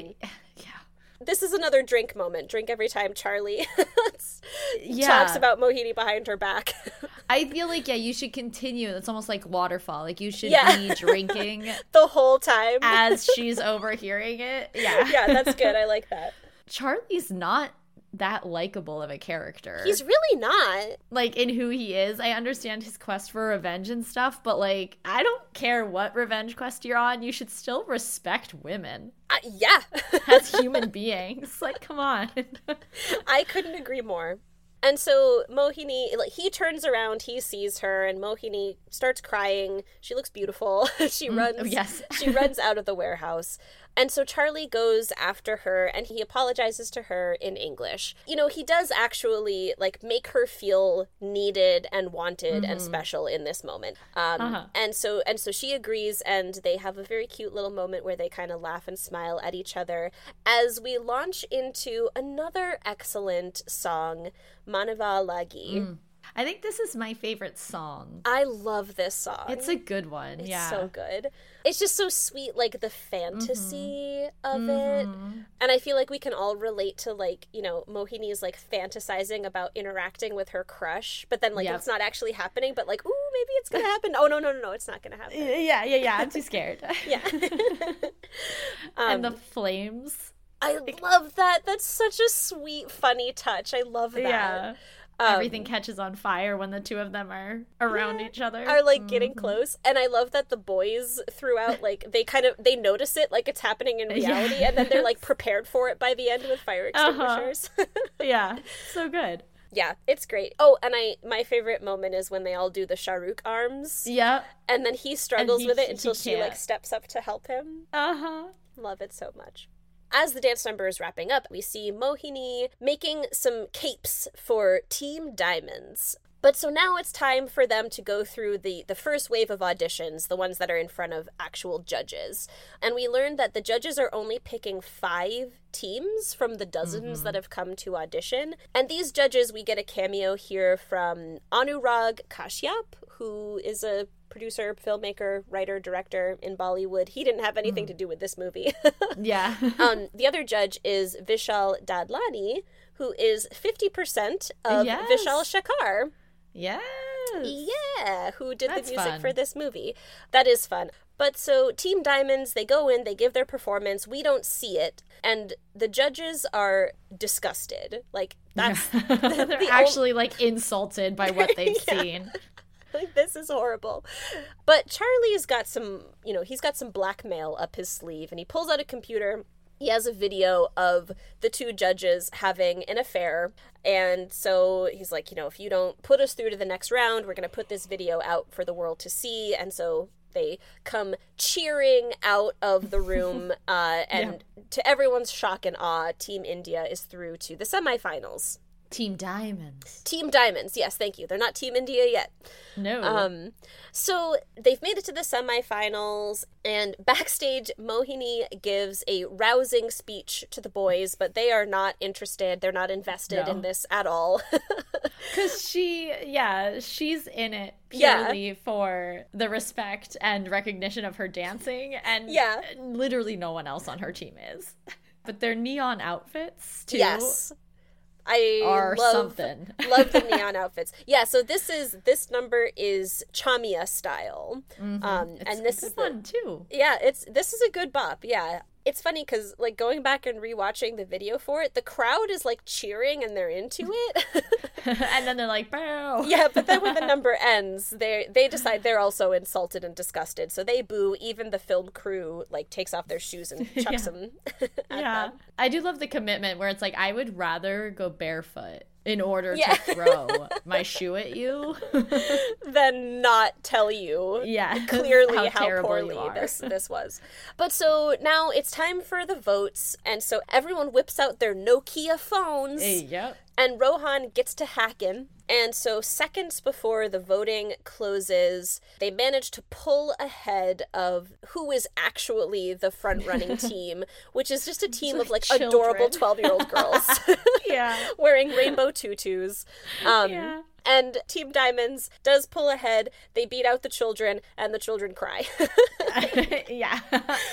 This is another drink moment. Drink every time Charlie
Yeah.
talks about Mohini behind her back.
I feel like yeah, you should continue. It's almost like waterfall. Like you should
Yeah.
be drinking
the whole time.
as she's overhearing it. Yeah.
yeah, that's good. I like that.
Charlie's not that likable of a character.
He's really not.
like in who he is. I understand his quest for revenge and stuff, but like I don't care what revenge quest you're on. You should still respect women
Uh, yeah.
as human beings. Like come on.
I couldn't agree more. And so Mohini, like he turns around, he sees her, and Mohini starts crying. She looks beautiful. she runs.
oh, yes.
she runs out of the warehouse. And so Charlie goes after her and he apologizes to her in English. You know, he does actually like make her feel needed and wanted and special in this moment. Um,
Uh-huh.
and so and so she agrees and they have a very cute little moment where they kind of laugh and smile at each other as we launch into another excellent song, Manwa Laage.
I think this is my favorite song.
I love this song.
It's a good one.
It's
yeah.
so good. It's just so sweet, like the fantasy of it.
Mhm.
And I feel like we can all relate to like, you know, mohini is like fantasizing about interacting with her crush, but then like
Yep.
it's not actually happening, but like, ooh, maybe it's gonna happen. Oh no, no, no, no, it's not gonna happen.
Yeah, yeah, yeah. I'm too scared.
Yeah.
and the
um,
flames.
I love that. That's such a sweet, funny touch. I love that.
Yeah.
Um,
Everything catches on fire when the two of them are around each other.
are like getting
Mhm.
close and i love that the boys throughout like they kind of they notice it like it's happening in
Yeah.
reality and then they're like prepared for it by the end with fire
Uh-huh.
extinguishers
Yeah. So good.
yeah it's great oh and i my favorite moment is when they all do the Shah Rukh arms
Yeah.
and then he struggles
he-
with it until she like steps up to help him
Uh-huh.
love it so much as the dance number is wrapping up, we see Mohini making some capes for Team Diamonds. But so now it's time for them to go through the, the first wave of auditions, the ones that are in front of actual judges. And we learned that the judges are only picking five teams from the dozens that have come to audition. And these judges, we get a cameo here from Anurag Kashyap, who is a producer, filmmaker, writer, director in Bollywood. He didn't have anything to do with this movie.
Yeah.
um, the other judge is Vishal Dadlani, who is 50% of
Yes.
Vishal Shekhar.
Yes.
Yeah, who did
That's
the music
fun.
for this movie. That is fun. But so Team Diamonds, they go in, they give their performance. We don't see it, and the judges are disgusted. Like that's
They're
the
actually like insulted by what they've
Yeah.
seen.
like this is horrible. But Charlie's got some, you know, he's got some blackmail up his sleeve and he pulls out a computer. He has a video of the two judges having an affair. And so he's like, you know, if you don't put us through to the next round, we're going to put this video out for the world to see. And so they come cheering out of the room. Uh, and to everyone's shock and awe, Team India is through to the semifinals.
Team Diamonds.
Team Diamonds, yes, thank you. They're not Team India yet.
No.
Um, so they've made it to the semifinals, and backstage, Mohini gives a rousing speech to the boys, but they are not interested. They're not invested
No.
in this at all.
Because she, yeah, she's in it
Yeah.
purely for the respect and recognition of her dancing, and
Yeah.
literally no one else on her team is. But their neon outfits too
yes, I
are
love
something.
love the neon outfits. Yeah, so this is this number is Chamia style,
Mhm.
um, and this is the
one too.
Yeah, it's this is a good bop. Yeah. It's funny because like going back and rewatching the video for it, the crowd is like cheering and they're into it.
and then they're like, "Bow."
yeah, but then when the number ends, they they decide they're also insulted and disgusted, so they boo. Even the film crew like takes off their shoes and chucks
Yeah.
them.
yeah.
them.
I do love the commitment where it's like I would rather go barefoot in order
Yeah.
to throw my shoe at you.
Then not tell you
yeah,
clearly
how,
how, poorly this this was. But so now it's time for the votes, and so everyone whips out their Nokia phones.
Hey, yep.
And Rohan gets to hack in. And so, seconds before the voting closes, they manage to pull ahead of who is actually the front running team, which is just a team of like
Children.
adorable 12 year old girls
Yeah.
wearing rainbow tutus. Um,
Yeah.
And Team Diamonds does pull ahead. They beat out the children, and the children cry.
yeah.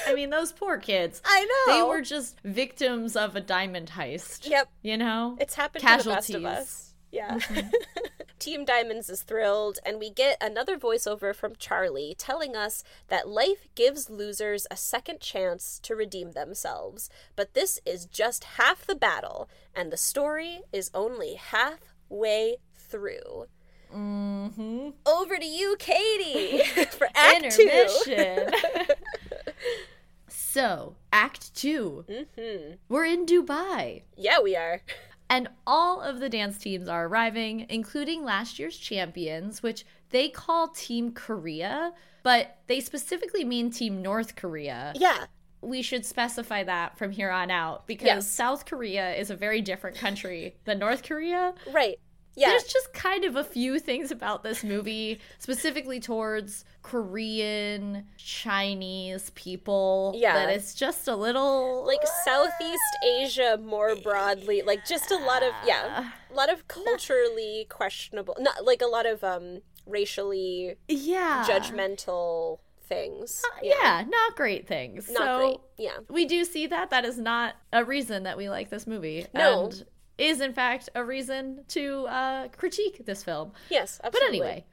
I mean, those poor kids.
I know.
They were just victims of a diamond heist.
Yep.
You know?
It's happened to the best of
Casualties.
us. Yeah. Mm-hmm. Team Diamonds is thrilled, and we get another voiceover from Charlie telling us that life gives losers a second chance to redeem themselves. But this is just half the battle, and the story is only halfway through.
Mm-hmm.
Over to you, Katie, for Act Two.
Intermission. so, Act 2
hmm
We're in Dubai.
Yeah, we are.
And all of the dance teams are arriving, including last year's champions, which they call Team Korea, but they specifically mean Team North Korea.
Yeah.
We should specify that from here on out because
Yes.
South Korea is a very different country than North Korea.
Right. Yeah.
There's just kind of a few things about this movie, specifically towards Korean, Chinese people.
Yeah.
That it's just a little
like Southeast Asia more broadly, like just a lot of yeah, a lot of culturally questionable, not like a lot of um racially
yeah.
judgmental things.
Yeah. not great things.
Not
so
great. Yeah.
we do see that. That is not a reason that we like this movie.
No.
And is in fact a reason to uh, critique this film.
Yes, absolutely.
But anyway,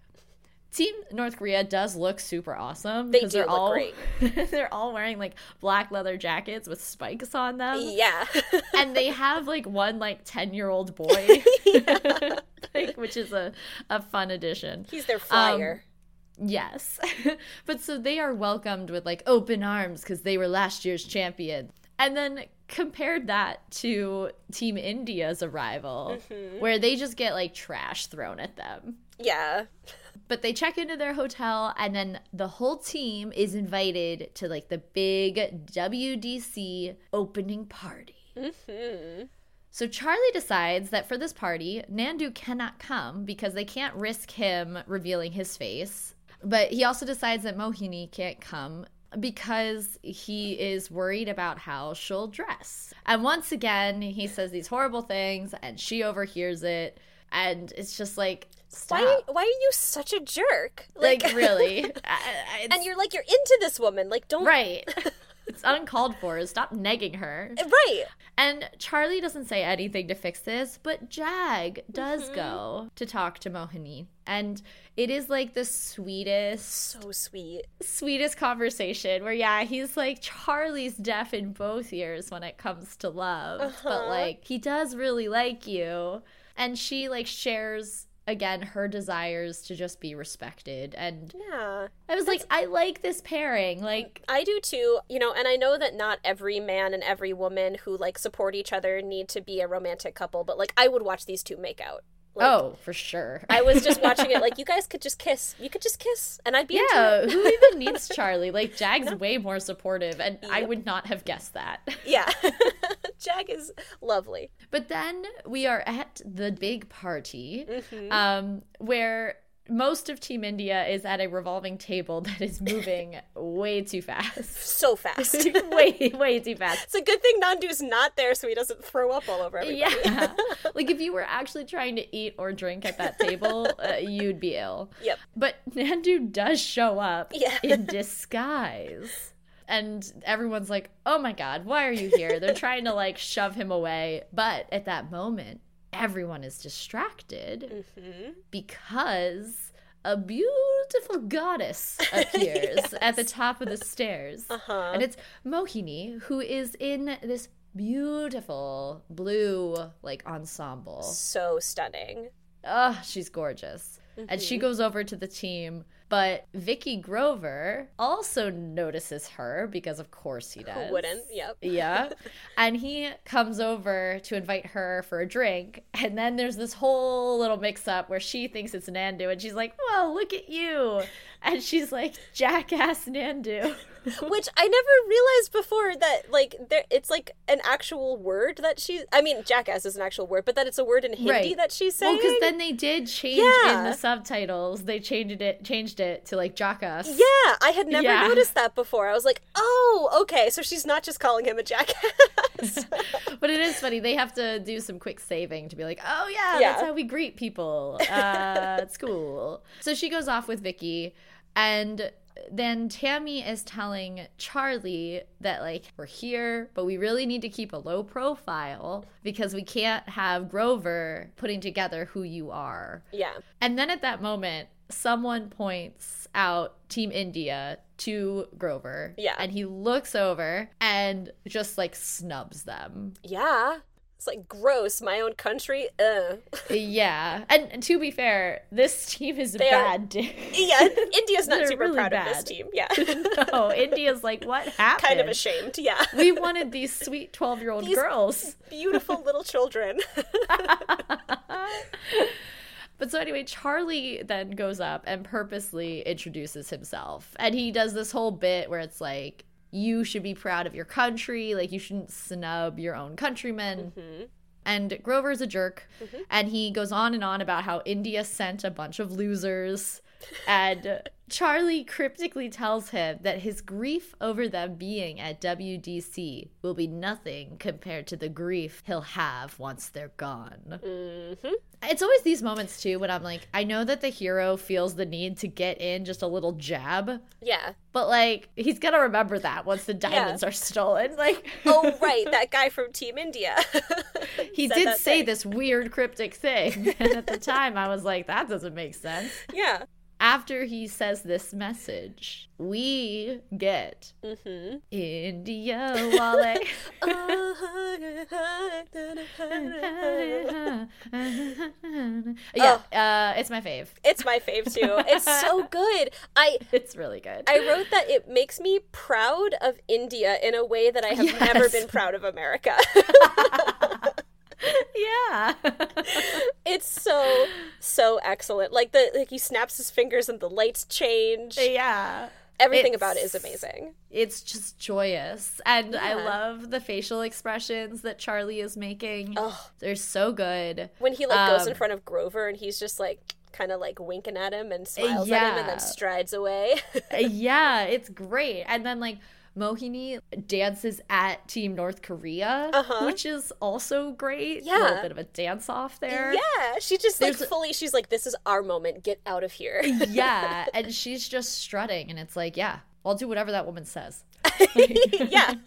Team North Korea does look super awesome.
They do
they're
look
all,
great.
they're all wearing like black leather jackets with spikes on them.
Yeah.
and they have like one like 10 year old boy like, which is a, a fun addition
He's their flyer.
yes but so they are welcomed with like open arms because they were last year's champion and then compared that to team india's arrival mm-hmm. where they just get like trash thrown at them
yeah.
but they check into their hotel and then the whole team is invited to like the big WDC opening party. Mm-hmm. So Charlie decides that for this party, Nandu cannot come because they can't risk him revealing his face. But he also decides that Mohini can't come because he is worried about how she'll dress. And once again, he says these horrible things and she overhears it. And it's just like, stop.
Why why are you such a jerk?
Like, really? I- I-
And you're like you're into this woman. Like don't
right. it's uncalled for. Stop negging her.
Right.
And Charlie doesn't say anything to fix this, but Jag does mm-hmm. go to talk to Mohini. And it is like the sweetest,
So sweet.
sweetest conversation where, yeah, he's like, Charlie's deaf in both ears when it comes to love, but uh-huh. like, he does really like you. And she like shares again her desires to just be respected. And
Yeah.
I was like, I like this pairing. Like,
I do too, you know, and I know that not every man and every woman who like support each other need to be a romantic couple, but like I would watch these two make out. Like,
oh, for sure.
I was just watching it like you guys could just kiss. You could just kiss and I'd be into
Yeah,
it.
who even needs Charlie? Like Jag's way more supportive, and I would not have guessed that.
Yeah. Jag is lovely.
But then we are at the big party,
Mm-hmm.
um, where most of Team India is at a revolving table that is moving way too fast.
So fast.
way, way too fast.
It's a good thing Nandu's not there so he doesn't throw up all over everybody.
Yeah. like if you were actually trying to eat or drink at that table, uh, you'd be ill.
Yep.
But Nandu does show up
Yeah.
in disguise. And everyone's like, oh my God, why are you here? They're trying to like shove him away. But at that moment, everyone is distracted
Mm-hmm.
because a beautiful goddess appears at the top of the stairs.
Uh-huh.
And it's Mohini, who is in this beautiful blue like ensemble.
So stunning.
Ugh, she's gorgeous. And
Mm-hmm.
she goes over to the team, but Vicky Grover also notices her because of course he does.
Who wouldn't? Yep.
Yeah. and he comes over to invite her for a drink. And then there's this whole little mix up where she thinks it's Nandu and she's like, Well, look at you. And she's like, Jackass Nandu.
Which I never realized before that like there it's like an actual word that she I mean jackass is an actual word, but that it's a word in Hindi
Right.
that she's
Well,
saying.
because then they did change in the subtitles. They changed it changed it to like Jackass.
yeah, I had never
Yeah.
noticed that before. I was like, "Oh, okay, so she's not just calling him a jackass."
but it is funny. They have to do some quick saving to be like, oh yeah,
Yeah.
that's how we greet people uh, at school. So she goes off with Vicky, and then Tammy is telling Charlie that like we're here, but we really need to keep a low profile because we can't have Grover putting together who you are.
yeah.
And then at that moment, someone points out Team India to Grover.
Yeah.
And he looks over and just like snubs them.
Yeah. It's like gross. My own country. Uh.
yeah, and, to be fair, this team is
They
bad. dude.
Yeah, India's not super
really
proud of this team. Yeah,
no, India's like, what happened?
kind of ashamed. Yeah,
We wanted these sweet twelve-year-old girls.
beautiful little children.
But so anyway, Charlie then goes up and purposely introduces himself. And he does this whole bit where it's like, you should be proud of your country, like you shouldn't snub your own countrymen. Mm-hmm. And Grover's a jerk. Mm-hmm. And he goes on and on about how India sent a bunch of losers. And Charlie cryptically tells him that his grief over them being at WDC will be nothing compared to the grief he'll have once they're gone. Mm-hmm. It's always these moments too when I'm like, I know that the hero feels the need to get in just a little jab,
yeah.
but like he's gonna remember that once the diamonds are stolen. Like,
Oh right, that guy from Team India.
he did say
thing.
this weird cryptic thing, and at the time I was like, that doesn't make sense.
yeah.
After he says this message, we get
Mm-hmm.
India Wale. yeah, uh, it's my fave.
It's my fave too. It's so good. I
It's really good.
I wrote that it makes me proud of India in a way that I have never been proud of America.
yeah.
it's so so excellent. Like the like he snaps his fingers and the lights change.
yeah.
Everything about
It's-
is amazing.
It's just joyous. And I love the facial expressions that Charlie is making.
Oh,
They're so good.
when he like goes in
Um,
front of Grover and he's just like kind of like winking at him and smiles at him and then strides away.
Yeah, it's great. And then like Mohini dances at Team North Korea,
Uh-huh.
which is also great.
Yeah.
A little bit of a dance off there.
yeah, she just like
There's-
fully she's like this is our moment. Get out of here.
yeah, and she's just strutting, and it's like, yeah, I'll do whatever that woman says.
yeah.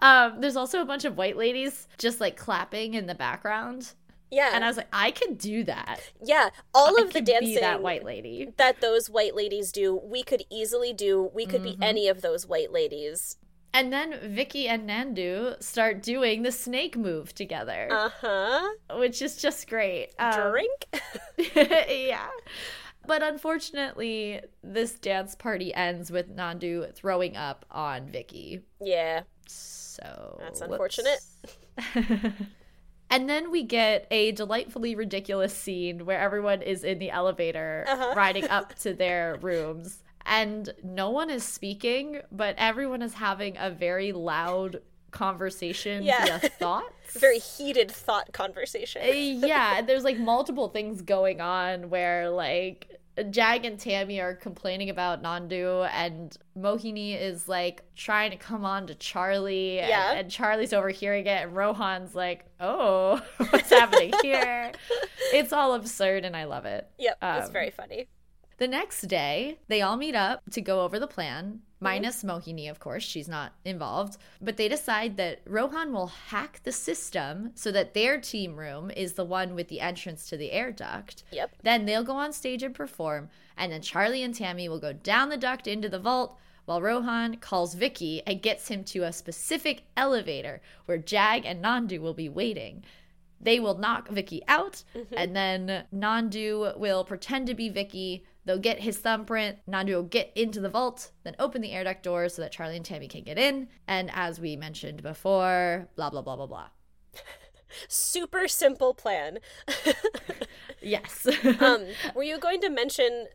Um, there's also a bunch of white ladies just like clapping in the background,
Yeah.
and I was like, I could do that.
yeah, all
I
of the dancing
that white lady.
that those white ladies do, we could easily do. We could
Mm-hmm.
be any of those white ladies.
And then Vicky and Nandu start doing the snake move together,
Uh huh.
which is just great. Um,
Drink.
yeah. But unfortunately, this dance party ends with Nandu throwing up on Vicky.
yeah.
So
That's unfortunate.
and then we get a delightfully ridiculous scene where everyone is in the elevator
Uh-huh.
riding up to their rooms. And no one is speaking, but everyone is having a very loud conversation
Yeah.
via thoughts.
Very heated thought conversation.
Uh, yeah, there's like multiple things going on where like Jag and Tammy are complaining about Nandu and Mohini is like trying to come on to Charlie and,
Yeah.
and Charlie's overhearing it and Rohan's like, "Oh, what's happening here?" It's all absurd and I love it.
Yep, it's
Um,
very funny.
The next day, they all meet up to go over the plan, minus Mohini, of course. She's not involved. But they decide that Rohan will hack the system so that their team room is the one with the entrance to the air duct.
Yep.
Then they'll go on stage and perform, and then Charlie and Tammy will go down the duct into the vault while Rohan calls Vicky and gets him to a specific elevator where Jag and Nandu will be waiting. They will knock Vicky out, mm-hmm. and then Nandu will pretend to be Vicky. They'll get his thumbprint. Nandu will get into the vault, then open the air duct doors so that Charlie and Tammy can get in. And as we mentioned before, blah, blah, blah, blah, blah.
Super simple plan.
Yes.
um, were you going to mention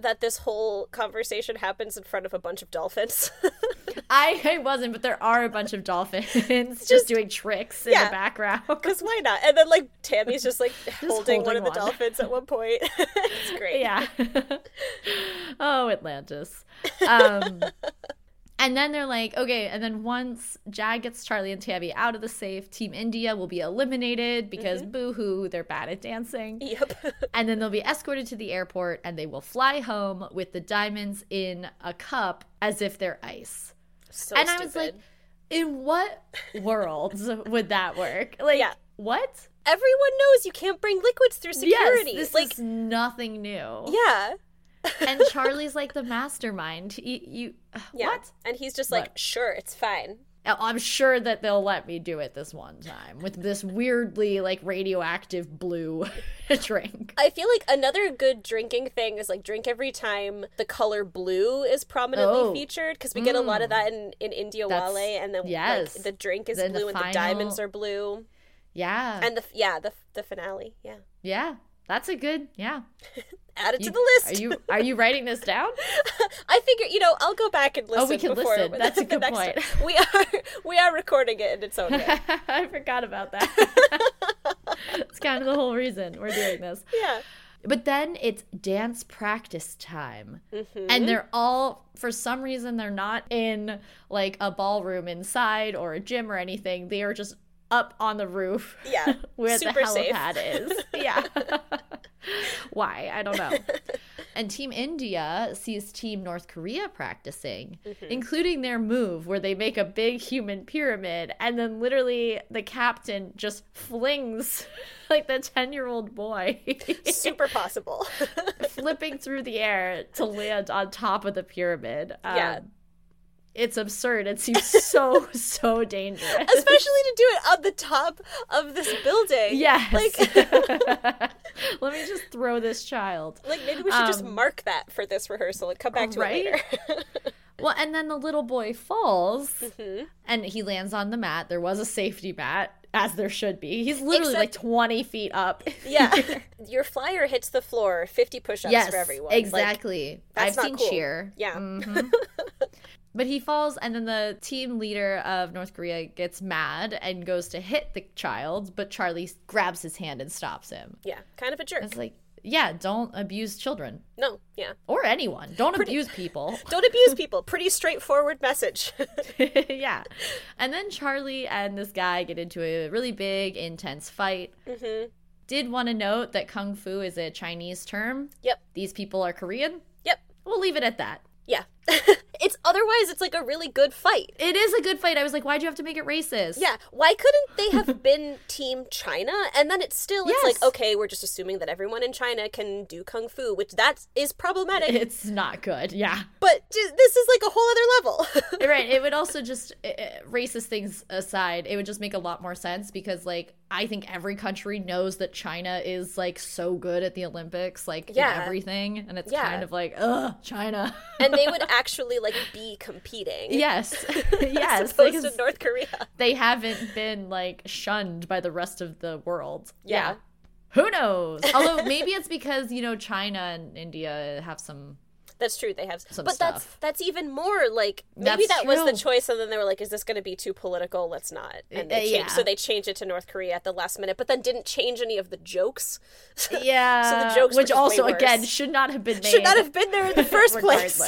that this whole conversation happens in front of a bunch of dolphins?
I, I wasn't, but there are a bunch of dolphins just, doing tricks in
yeah.
the background.
Because why not? And then like Tammy's just like holding, one
holding
of the
one.
dolphins at one point. it's great.
yeah. oh, Atlantis. Um, and then they're like, okay, and then once Jag gets Charlie and Tammy out of the safe, Team India will be eliminated because mm-hmm. boo hoo, they're bad at dancing.
Yep.
And then they'll be escorted to the airport and they will fly home with the diamonds in a cup as if they're ice.
so
and
stupid.
I was like, in what world would that work? Like,
Yeah.
what?
everyone knows you can't bring liquids through security.
Yes, this
like,
is nothing new.
yeah.
And Charlie's like the mastermind. You, you
Yeah.
what?
And he's just like,
What?
sure, it's fine.
Oh, I'm sure that they'll let me do it this one time with this weirdly like radioactive blue drink.
I feel like another good drinking thing is like drink every time the color blue is prominently
Oh.
featured because we get a lot of mm. that in, in India
That's-
Wale and then
yes.
like, the drink is
Then the
blue and
final-
the diamonds are blue
Yeah.
and the yeah the the finale yeah
yeah. That's a good yeah.
add it
You-
to the list.
Are you are you writing this down?
I figure you know I'll go back and listen.
Oh, we can
before
listen. That's a good point.
time. We are we are recording it in its own way.
I forgot about that. It's kind of the whole reason we're doing this.
yeah.
But then it's dance practice time.
Mm-hmm.
And they're all, for some reason, they're not in like a ballroom inside or a gym or anything. They are just up on the roof.
Yeah.
Where
Super
the
safe.
helipad is. Yeah. Why? I don't know. And Team India sees Team North Korea practicing,
Mm-hmm.
including their move where they make a big human pyramid and then literally the captain just flings like the 10 year old boy
Super possible.
flipping through the air to land on top of the pyramid. Um,
Yeah.
It's absurd. It seems so, so dangerous.
Especially to do it on the top of this building.
Yes.
Like
Let me just throw this child.
like maybe we should just
Um,
mark that for this rehearsal and come back to
Right?
it later.
Well, and then the little boy falls
Mm-hmm.
and he lands on the mat. There was a safety mat, as there should be. He's literally like 20 feet up.
yeah. Your flyer hits the floor, 50 push-ups
yes,
for everyone. Like,
exactly.
that's
I've
not
seen
cool.
cheer.
yeah.
Mhm. But he falls, and then the team leader of North Korea gets mad and goes to hit the child, but Charlie grabs his hand and stops him.
Yeah. Kind of a jerk.
It's like, yeah, don't abuse children
No, yeah.
or anyone. Don't abuse people.
Don't abuse people. Pretty straightforward message.
yeah. And then Charlie and this guy get into a really big, intense fight.
hmm
Did want to note that Kung Fu is a Chinese term.
Yep.
These people are Korean.
Yep.
We'll leave it at that.
Yeah. it's otherwise it's like a really good fight.
It is a good fight. I was like, why'd you have to make it racist?
Yeah, why couldn't they have been Team China? And then it's still it's
Yes.
like okay, we're just assuming that everyone in China can do kung fu, which that is problematic.
It's not good. Yeah.
but this is like a whole other level.
right. It would also just, uh, uh, racist things aside, it would just make a lot more sense because, like, I think every country knows that China is, like, so good at the Olympics, like, in
Yeah.
everything. And it's
Yeah.
kind of like, ugh, China.
and they would actually like be competing.
yes. yes.
As opposed to North Korea.
they haven't been, like, shunned by the rest of the world.
Yeah.
Who knows? Although maybe it's because, you know, China and India have some.
That's true. They have,
Some
but that's
stuff.
that's even more like maybe
That's
that was the choice, and then they were like, "Is this going to be too political? Let's not." And they
Uh,
changed,
yeah.
so they changed it to North Korea at the last minute, but then didn't change any of the jokes.
Yeah.
so
the
jokes Which
also, again, should not have been made.
Should not have been there in the first place.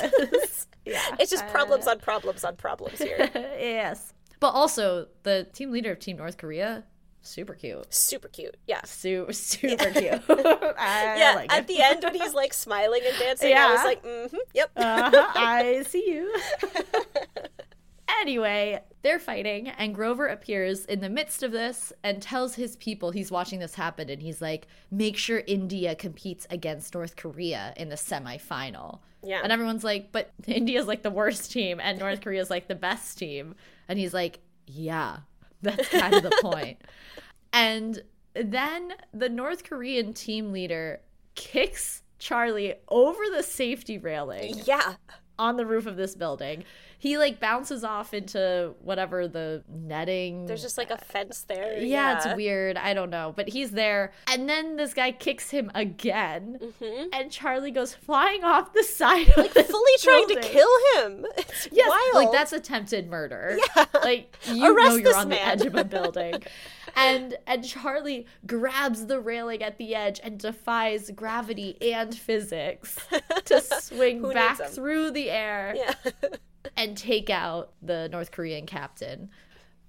Yeah.
It's just problems on problems on problems here.
yes. But also, the team leader of Team North Korea, super cute.
Super cute. Yeah.
Su- super cute. I
Yeah,
like
at the end when he's like smiling and dancing, I was like, mm-hmm, yep.
Uh-huh, I see you. anyway, they're fighting, and Grover appears in the midst of this and tells his people he's watching this happen, and he's like, make sure India competes against North Korea in the semifinal.
Yeah.
And everyone's like, but India's like the worst team, and North Korea's like the best team. And he's like, yeah, that's kind of the point. And then the North Korean team leader kicks Charlie over the safety railing
yeah.
on the roof of this building. He like bounces off into whatever the netting.
There's just like a fence there.
yeah, it's weird. I don't know, but he's there, and then this guy kicks him again,
Mm-hmm.
and Charlie goes flying off the side of
Like fully trying to kill him. It's
Yes,
wild.
like that's attempted murder.
Yeah.
like you
Arrest
know you're on the edge of a building, and and Charlie grabs the railing at the edge and defies gravity and physics to swing back through the air
Yeah.
And take out the North Korean captain.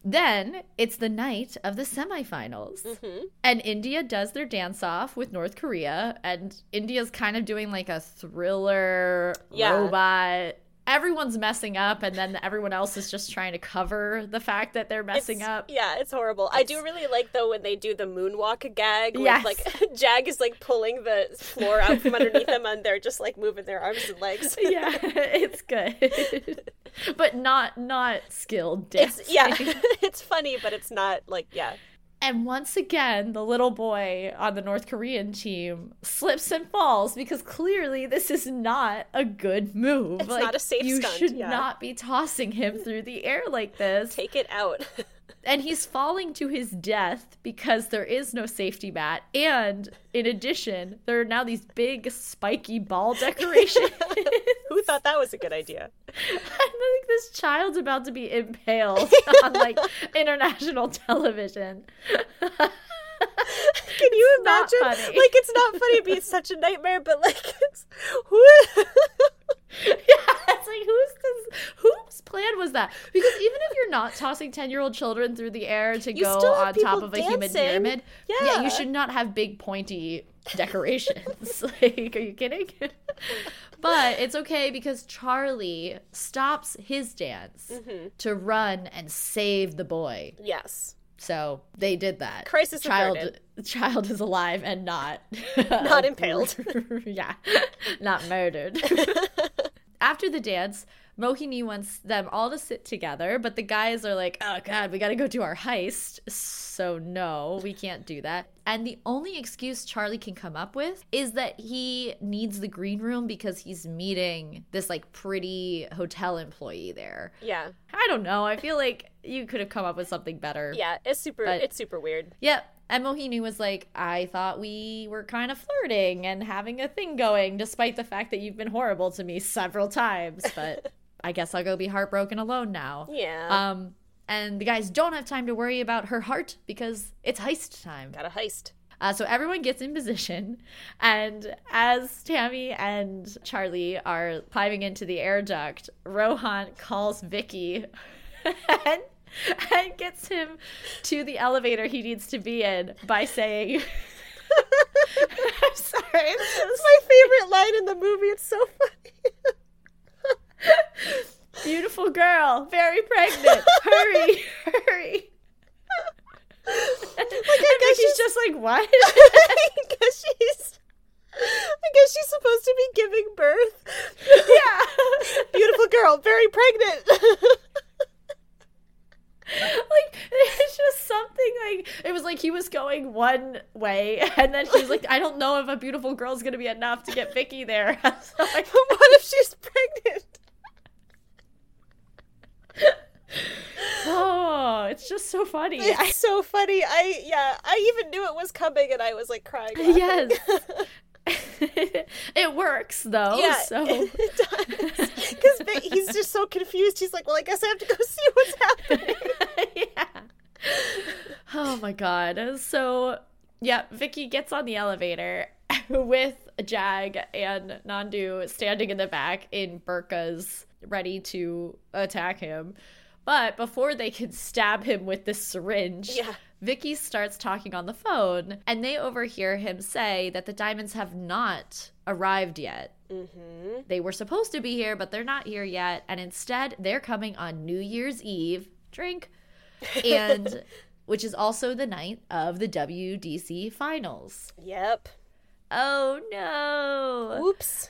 Then it's the night of the semifinals.
Mm-hmm.
And India does their dance off with North Korea. And India's kind of doing like a thriller
Yeah.
robot everyone's messing up and then everyone else is just trying to cover the fact that they're messing
It's-
up.
Yeah, it's horrible. I do really like though when they do the moonwalk gag. With,
Yes.
like Jag is like pulling the floor out from underneath them, and they're just like moving their arms and legs.
yeah, it's good. but not not skilled dancing.
It's yeah, it's funny, but it's not like yeah.
And once again, the little boy on the North Korean team slips and falls because clearly this is not a good move.
It's not a safe
you
stunt,
should
yeah.
not be tossing him through the air like this.
Take it out.
And he's falling to his death because there is no safety mat. And in addition, there are now these big spiky ball decorations.
Who thought that was a good idea?
I think this child's about to be impaled on like international television.
Can you
not
imagine? Like it's not funny to be such a nightmare, but like it's who
yeah, it's like who's this? Whose plan was that? Because even if you're not tossing ten-year-old children through the air to
You
go on top of a human
dancing.
pyramid,
Yeah.
you should not have big pointy decorations. like, are you kidding? But it's okay because Charlie stops his dance
Mm-hmm.
to run and save the boy.
Yes.
So they did that.
Crisis
child.
averted.
Child is alive and not
Not impaled.
yeah, not murdered. After the dance, Mohini wants them all to sit together, but the guys are like, "Oh God, we got to go do our heist." So no, we can't do that. And the only excuse Charlie can come up with is that he needs the green room because he's meeting this like pretty hotel employee there.
Yeah.
I don't know. I feel like you could have come up with something better.
Yeah. It's super.
But-
it's super weird.
Yep. And Mohini was like, I thought we were kind of flirting and having a thing going, despite the fact that you've been horrible to me several times. But I guess I'll go be heartbroken alone now.
Yeah.
Um, and the guys don't have time to worry about her heart because it's heist time.
Got a heist.
Uh, so everyone gets in position, and as Tammy and Charlie are climbing into the air duct, Rohan calls Vicky and, and gets him to the elevator he needs to be in by saying, "I'm sorry, it's
It's my favorite line in the movie. It's so funny.
Beautiful girl, very pregnant. Hurry, hurry."
Like, I guess
Vicky's
she's
just like, "What?"
I guess she's. I guess she's supposed to be giving birth.
yeah.
Beautiful girl, very pregnant.
like it's just something like it was like he was going one way and then he was like i don't know if a beautiful girl's gonna be enough to get vicky there so like,
what if she's pregnant?
oh it's just so funny
It's so funny. I yeah, I even knew it was coming, and I was like crying. laughing.
yes it works though
Yeah,
so
it does. Because he's just so confused. He's like, "Well, I guess I have to go see what's happening."
yeah. Oh my god. So yeah, Vicky gets on the elevator with Jag and Nandu standing in the back in burkas, ready to attack him. But before they can stab him with the syringe,
Yeah.
Vicky starts talking on the phone, and they overhear him say that the diamonds have not arrived yet.
Mm-hmm.
They were supposed to be here, but they're not here yet. And instead, they're coming on New Year's Eve. Drink. And which is also the night of the WDC finals.
Yep.
Oh no.
Whoops.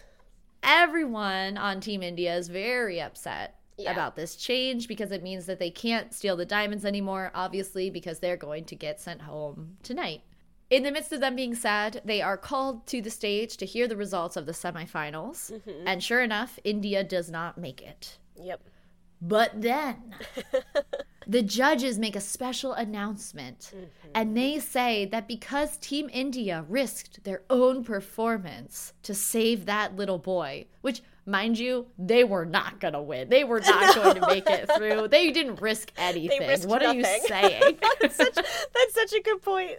Everyone on Team India is very upset
Yeah.
about this change because it means that they can't steal the diamonds anymore, obviously, because they're going to get sent home tonight. In the midst of them being sad, they are called to the stage to hear the results of the semifinals. Mm-hmm. And sure enough, India does not make it.
Yep.
But then the judges make a special announcement mm-hmm. and they say that because Team India risked their own performance to save that little boy, which, mind you, they were not going to win. They were not going to make it through. They didn't risk anything. what are you saying?
That's such, that's such a good point.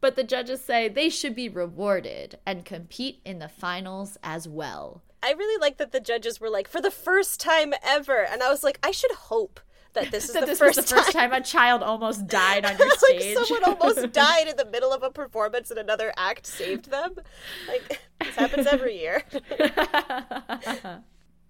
But the judges say they should be rewarded and compete in the finals as well.
I really like that the judges were like, for the first time ever. And I was like, I should hope that this is
That
the
this
first
the first
time.
time a child almost died on your
like
stage.
someone almost died in the middle of a performance and another act saved them. Like this happens every year.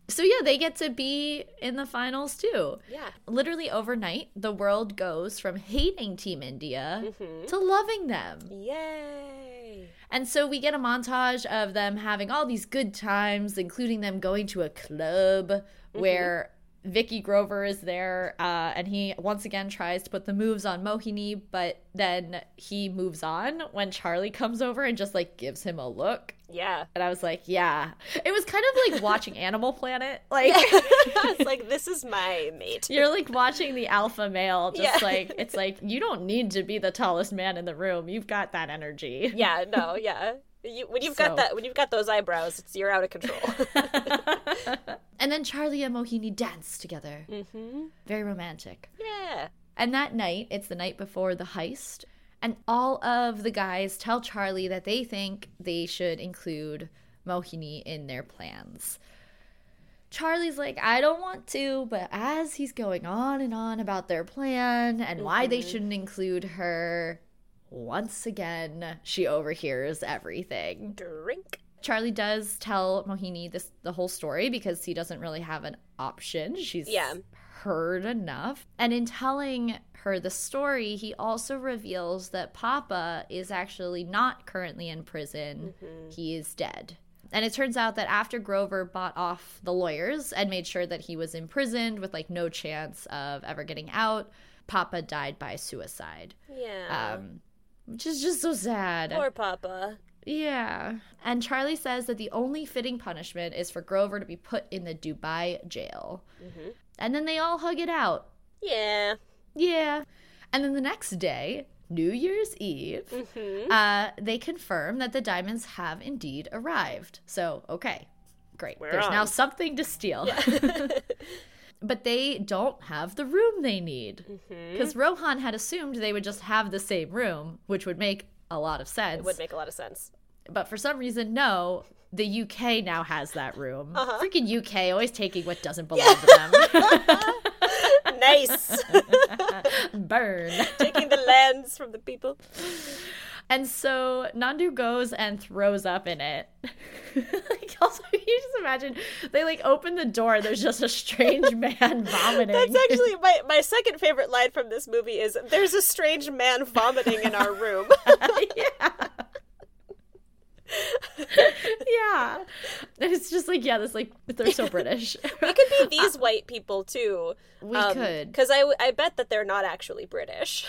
So yeah, they get to be in the finals too.
Yeah.
Literally overnight, the world goes from hating Team India mm-hmm. to loving them.
Yay.
And so we get a montage of them having all these good times, including them going to a club mm-hmm. where Vicky Grover is there, uh, and he once again tries to put the moves on Mohini, but then he moves on when Charlie comes over and just like gives him a look.
Yeah.
And I was like, yeah. It was kind of like watching Animal Planet. Like,
it's like, this is my mate.
You're like watching the alpha male, just yeah. like, it's like, you don't need to be the tallest man in the room. You've got that energy.
Yeah, no, yeah. You, when you've so. got that, when you've got those eyebrows, it's you're out of control.
and then Charlie and Mohini dance together.
Mm-hmm.
Very romantic.
Yeah.
And that night, it's the night before the heist, and all of the guys tell Charlie that they think they should include Mohini in their plans. Charlie's like, I don't want to, but as he's going on and on about their plan and mm-hmm. why they mm-hmm. shouldn't include her, once again, she overhears everything.
Drink.
Charlie does tell Mohini this the whole story because he doesn't really have an option. She's yeah. heard enough. And in telling her the story, he also reveals that Papa is actually not currently in prison. Mm-hmm. He is dead. And it turns out that after Grover bought off the lawyers and made sure that he was imprisoned with like no chance of ever getting out, Papa died by suicide.
Yeah.
Um, which is just so sad.
Poor Papa.
Yeah. And Charlie says that the only fitting punishment is for Grover to be put in the Dubai jail. Mm-hmm. And then they all hug it out.
Yeah.
Yeah. And then the next day, New Year's Eve, mm-hmm. uh, they confirm that the diamonds have indeed arrived. So, okay, great. We're There's on. now something to steal. Yeah. but they don't have the room they need. Because mm-hmm. Rohan had assumed they would just have the same room, which would make a lot of sense.
It would make a lot of sense.
But for some reason, no. The UK now has that room. Uh-huh. Freaking UK, always taking what doesn't belong yeah. to them.
nice.
Burn.
Taking the lands from the people.
And so Nandu goes and throws up in it. like also you just imagine they like open the door, there's just a strange man vomiting.
That's actually my, my second favorite line from this movie is there's a strange man vomiting in our room.
yeah. yeah. And it's just like, yeah, this like they're so British.
we could be these white people too.
We um, could.
Because I, I bet that they're not actually British.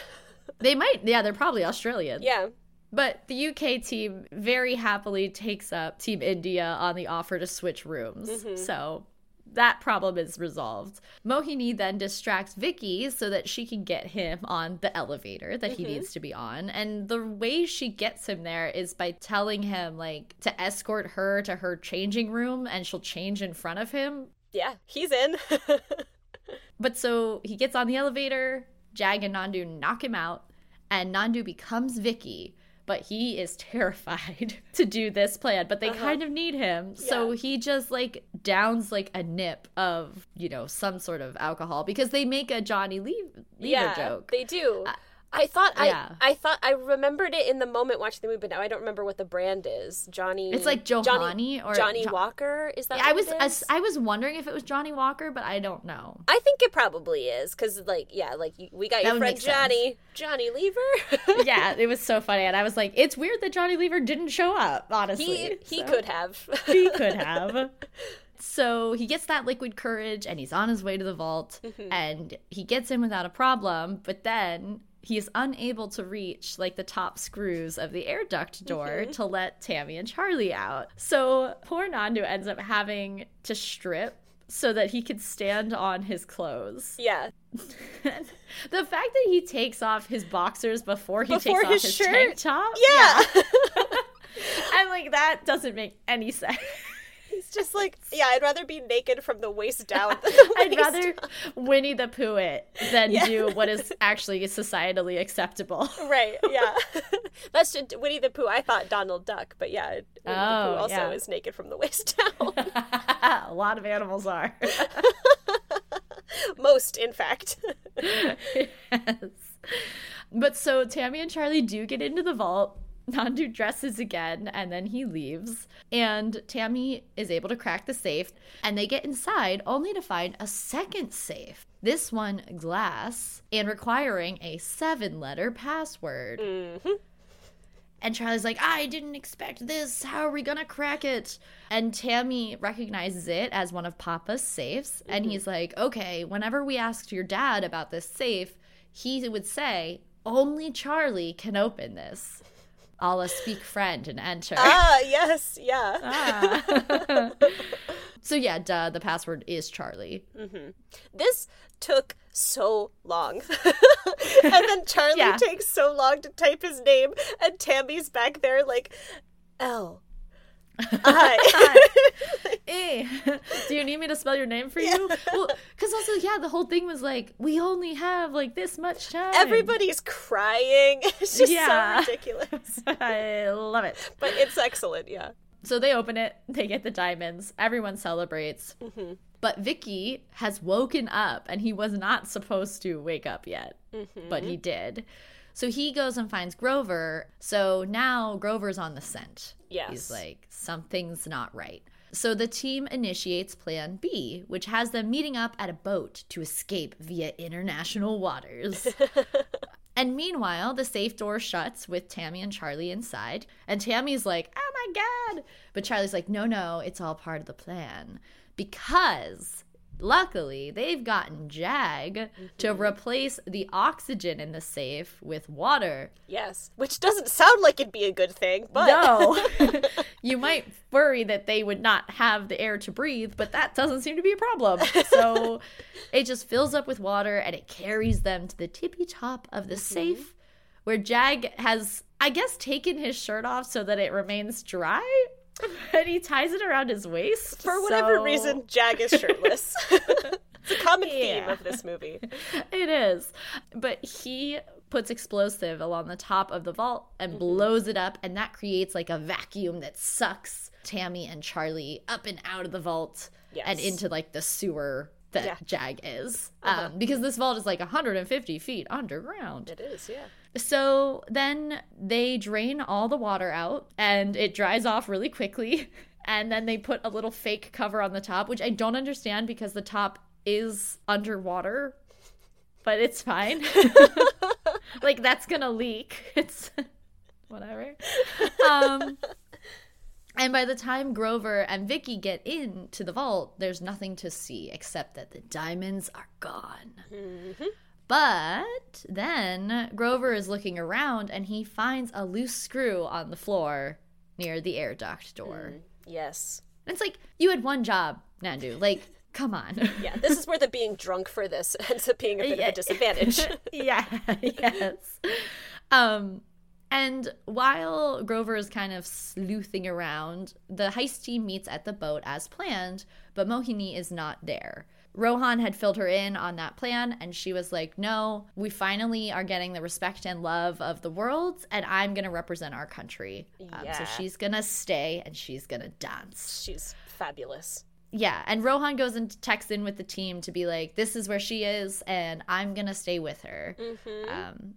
they might, yeah, they're probably Australian.
Yeah.
But the UK team very happily takes up Team India on the offer to switch rooms. Mm-hmm. So that problem is resolved. Mohini then distracts Vicky so that she can get him on the elevator that mm-hmm. he needs to be on. And the way she gets him there is by telling him like to escort her to her changing room and she'll change in front of him.
Yeah, he's in.
but so he gets on the elevator, Jag and Nandu knock him out, and Nandu becomes Vicky but he is terrified to do this plan but they uh-huh. kind of need him yeah. so he just like downs like a nip of you know some sort of alcohol because they make a johnny lever yeah, joke
they do uh, I thought yeah. I I thought I remembered it in the moment watching the movie, but now I don't remember what the brand is. Johnny.
It's like Johnny Johnny
or Johnny jo- Walker. Is that?
Yeah, I was I, I, was wondering if it was Johnnie Walker, but I don't know.
I think it probably is because like yeah, like we got that your friend Johnny sense. Johnny Lever.
yeah, it was so funny, and I was like, it's weird that Johnny Lever didn't show up. Honestly,
he he so. could have.
he could have. So he gets that liquid courage and he's on his way to the vault mm-hmm. and he gets in without a problem. But then he is unable to reach like the top screws of the air duct door mm-hmm. to let Tammy and Charlie out. So poor Nandu ends up having to strip so that he could stand on his clothes.
Yeah.
the fact that he takes off his boxers before he before takes his off his shirt? tank top.
Yeah. yeah.
and like that doesn't make any sense.
He's just like, yeah, I'd rather be naked from the waist down. The
I'd rather down. Winnie the Pooh it than yeah. do what is actually societally acceptable.
Right. Yeah. That's just Winnie the Pooh. I thought Donald Duck, but yeah, Winnie oh, the Pooh oh, also yeah. is naked from the waist down.
A lot of animals are.
Most, in fact.
yes. But so Tammy and Charlie do get into the vault Nandu dresses again and then he leaves. And Tammy is able to crack the safe and they get inside only to find a second safe. This one glass and requiring a seven letter password.
Mm-hmm.
And Charlie's like, I didn't expect this. How are we going to crack it? And Tammy recognizes it as one of Papa's safes. And he's like, okay, whenever we asked your dad about this safe, he would say, only Charlie can open this. I'll speak friend and enter.
Ah, yes, yeah.
Ah. so, yeah, duh, the password is Charlie.
This took so long. and then Charlie
Yeah.
takes so long to type his name, and Tammy's back there like, L. I.
Eh, do you need me to spell your name for you? Well, because also, yeah, the whole thing was like, we only have like this much time.
Everybody's crying. It's just
Yeah.
so ridiculous.
I love it.
But it's excellent, yeah.
So they open it, they get the diamonds, everyone celebrates. But Vicky has woken up and he was not supposed to wake up yet, but he did. So he goes and finds Grover. So now Grover's on the scent.
Yes.
He's like, something's not right. So the team initiates Plan B, which has them meeting up at a boat to escape via international waters. And meanwhile, the safe door shuts with Tammy and Charlie inside. And Tammy's like, oh my God. But Charlie's like, no, no, it's all part of the plan. Because luckily, they've gotten Jag to mm-hmm. replace the oxygen in the safe with water.
Yes. Which doesn't sound like it'd be a good thing, but.
No. you might worry that they would not have the air to breathe, but that doesn't seem to be a problem. So it just fills up with water and it carries them to the tippy top of the mm-hmm. safe where Jag has, I guess, taken his shirt off so that it remains dry. And he ties it around his waist.
For whatever
so-
reason, Jag is shirtless. it's a common theme of this movie.
It is. But he puts explosive along the top of the vault and blows it up, and that creates like a vacuum that sucks Tammy and Charlie up and out of the vault and into like the sewer that
Yeah.
Jag is. Um, because this vault is like 150 feet underground.
It is, yeah.
So then they drain all the water out and it dries off really quickly. And then they put a little fake cover on the top, which I don't understand because the top is underwater, but it's fine. like that's gonna leak. It's whatever. Um, and by the time Grover and Vicky get into the vault, there's nothing to see except that the diamonds are gone. But then Grover is looking around and he finds a loose screw on the floor near the air duct door.
Yes.
And it's like, you had one job, Nandu. Like, come on.
Yeah, this is where the being drunk for this ends up being a bit of a disadvantage.
yeah, yes. Um, and while Grover is kind of sleuthing around, the heist team meets at the boat as planned, but Mohini is not there. Rohan had filled her in on that plan, and she was like, No, we finally are getting the respect and love of the world, and I'm going to represent our country. Um,
Yeah.
so she's going to stay and she's going to dance.
She's fabulous.
Yeah, and Rohan goes and texts in with the team to be like, "This is where she is, and I'm gonna stay with her,"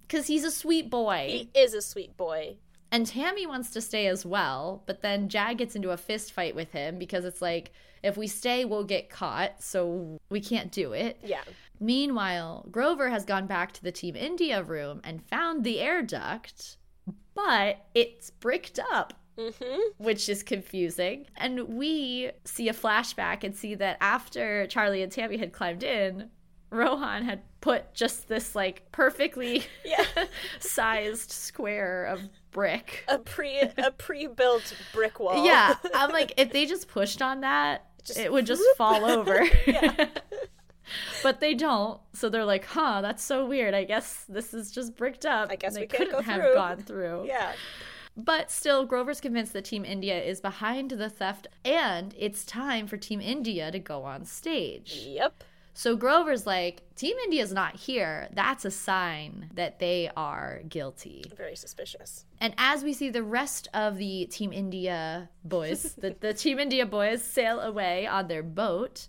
because he's a sweet boy.
He is a sweet boy.
and Tammy wants to stay as well, but then Jag gets into a fist fight with him because it's like, if we stay, we'll get caught, so we can't do it.
Yeah.
Meanwhile, Grover has gone back to the Team India room and found the air duct, but it's bricked up
Mm-hmm.
which is confusing. And we see a flashback and see that after Charlie and Tammy had climbed in, Rohan had put just this like perfectly
Yeah.
sized square of brick.
A pre a pre-built brick wall.
Yeah, I'm like, if they just pushed on that,
Just
it would just fall over. but they don't. So they're like, huh, that's so weird. I guess this is just bricked up.
I guess
they
we
couldn't
go
have
through.
gone through.
Yeah.
But still, Grover's convinced that Team India is behind the theft and it's time for Team India to go on stage.
Yep.
So Grover's like, Team India's not here. That's a sign that they are guilty.
Very suspicious.
And as we see the rest of the Team India boys, the, the Team India boys sail away on their boat,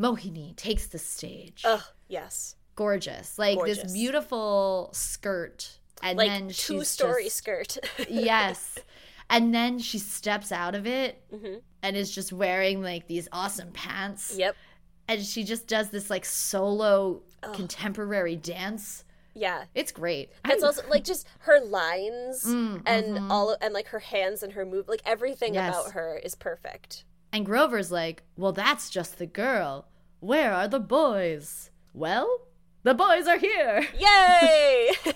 Mohini takes the stage.
Ugh, yes.
Gorgeous. Like this beautiful skirt and
like
then
two
she's
story
just-
skirt.
yes. And then she steps out of it
Mhm.
and is just wearing like these awesome pants.
yep.
And she just does this like solo
Ugh.
contemporary dance.
Yeah.
It's great.
It's also like just her lines
Mm,
and
mhm.
all and like her hands and her move like everything
Yes.
about her is perfect.
and Grover's like, well, that's just the girl. Where are the boys? Well, the boys are here.
Yay!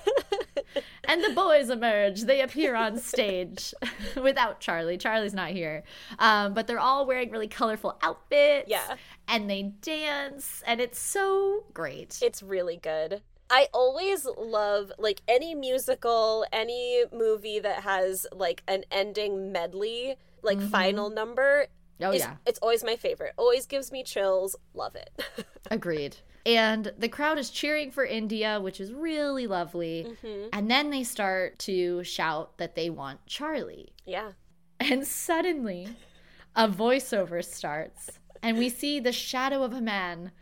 And the boys emerge. They appear on stage without Charlie. Charlie's not here. Um, but they're all wearing really colorful outfits.
Yeah.
And they dance. And it's so great.
it's really good. I always love like any musical, any movie that has like an ending medley, like final number.
oh,
is-
yeah.
It's always my favorite. Always gives me chills. Love it.
Agreed. And the crowd is cheering for India, which is really lovely.
Mhm.
And then they start to shout that they want Charlie.
Yeah.
And suddenly, a voiceover starts, and we see the shadow of a man.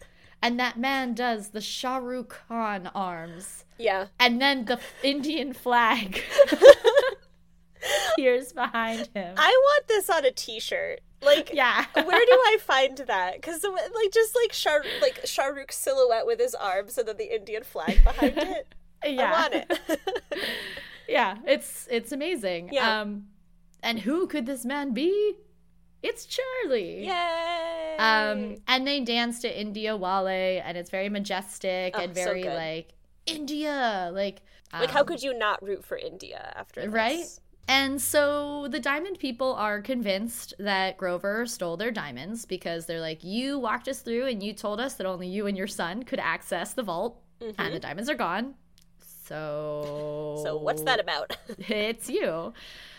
And that man does the Shah Rukh Khan arms.
Yeah.
And then the Indian flag appears behind him.
I want this on a t-shirt. Like
yeah.
where do I find that? Because like just like Shah like Shah Rukh's silhouette with his arms and then the Indian flag behind it.
yeah.
I want it.
yeah, it's it's amazing.
Yeah.
Um and who could this man be? It's Charlie.
Yay!
Um and they dance to India Wale and it's very majestic
Oh,
and very
good.
like India like
like how
um,
could you not root for India after this?
Right? And so the diamond people are convinced that Grover stole their diamonds because they're like, You walked us through and you told us that only you and your son could access the vault, mm-hmm. and the diamonds are gone. So.
So what's that about?
It's you.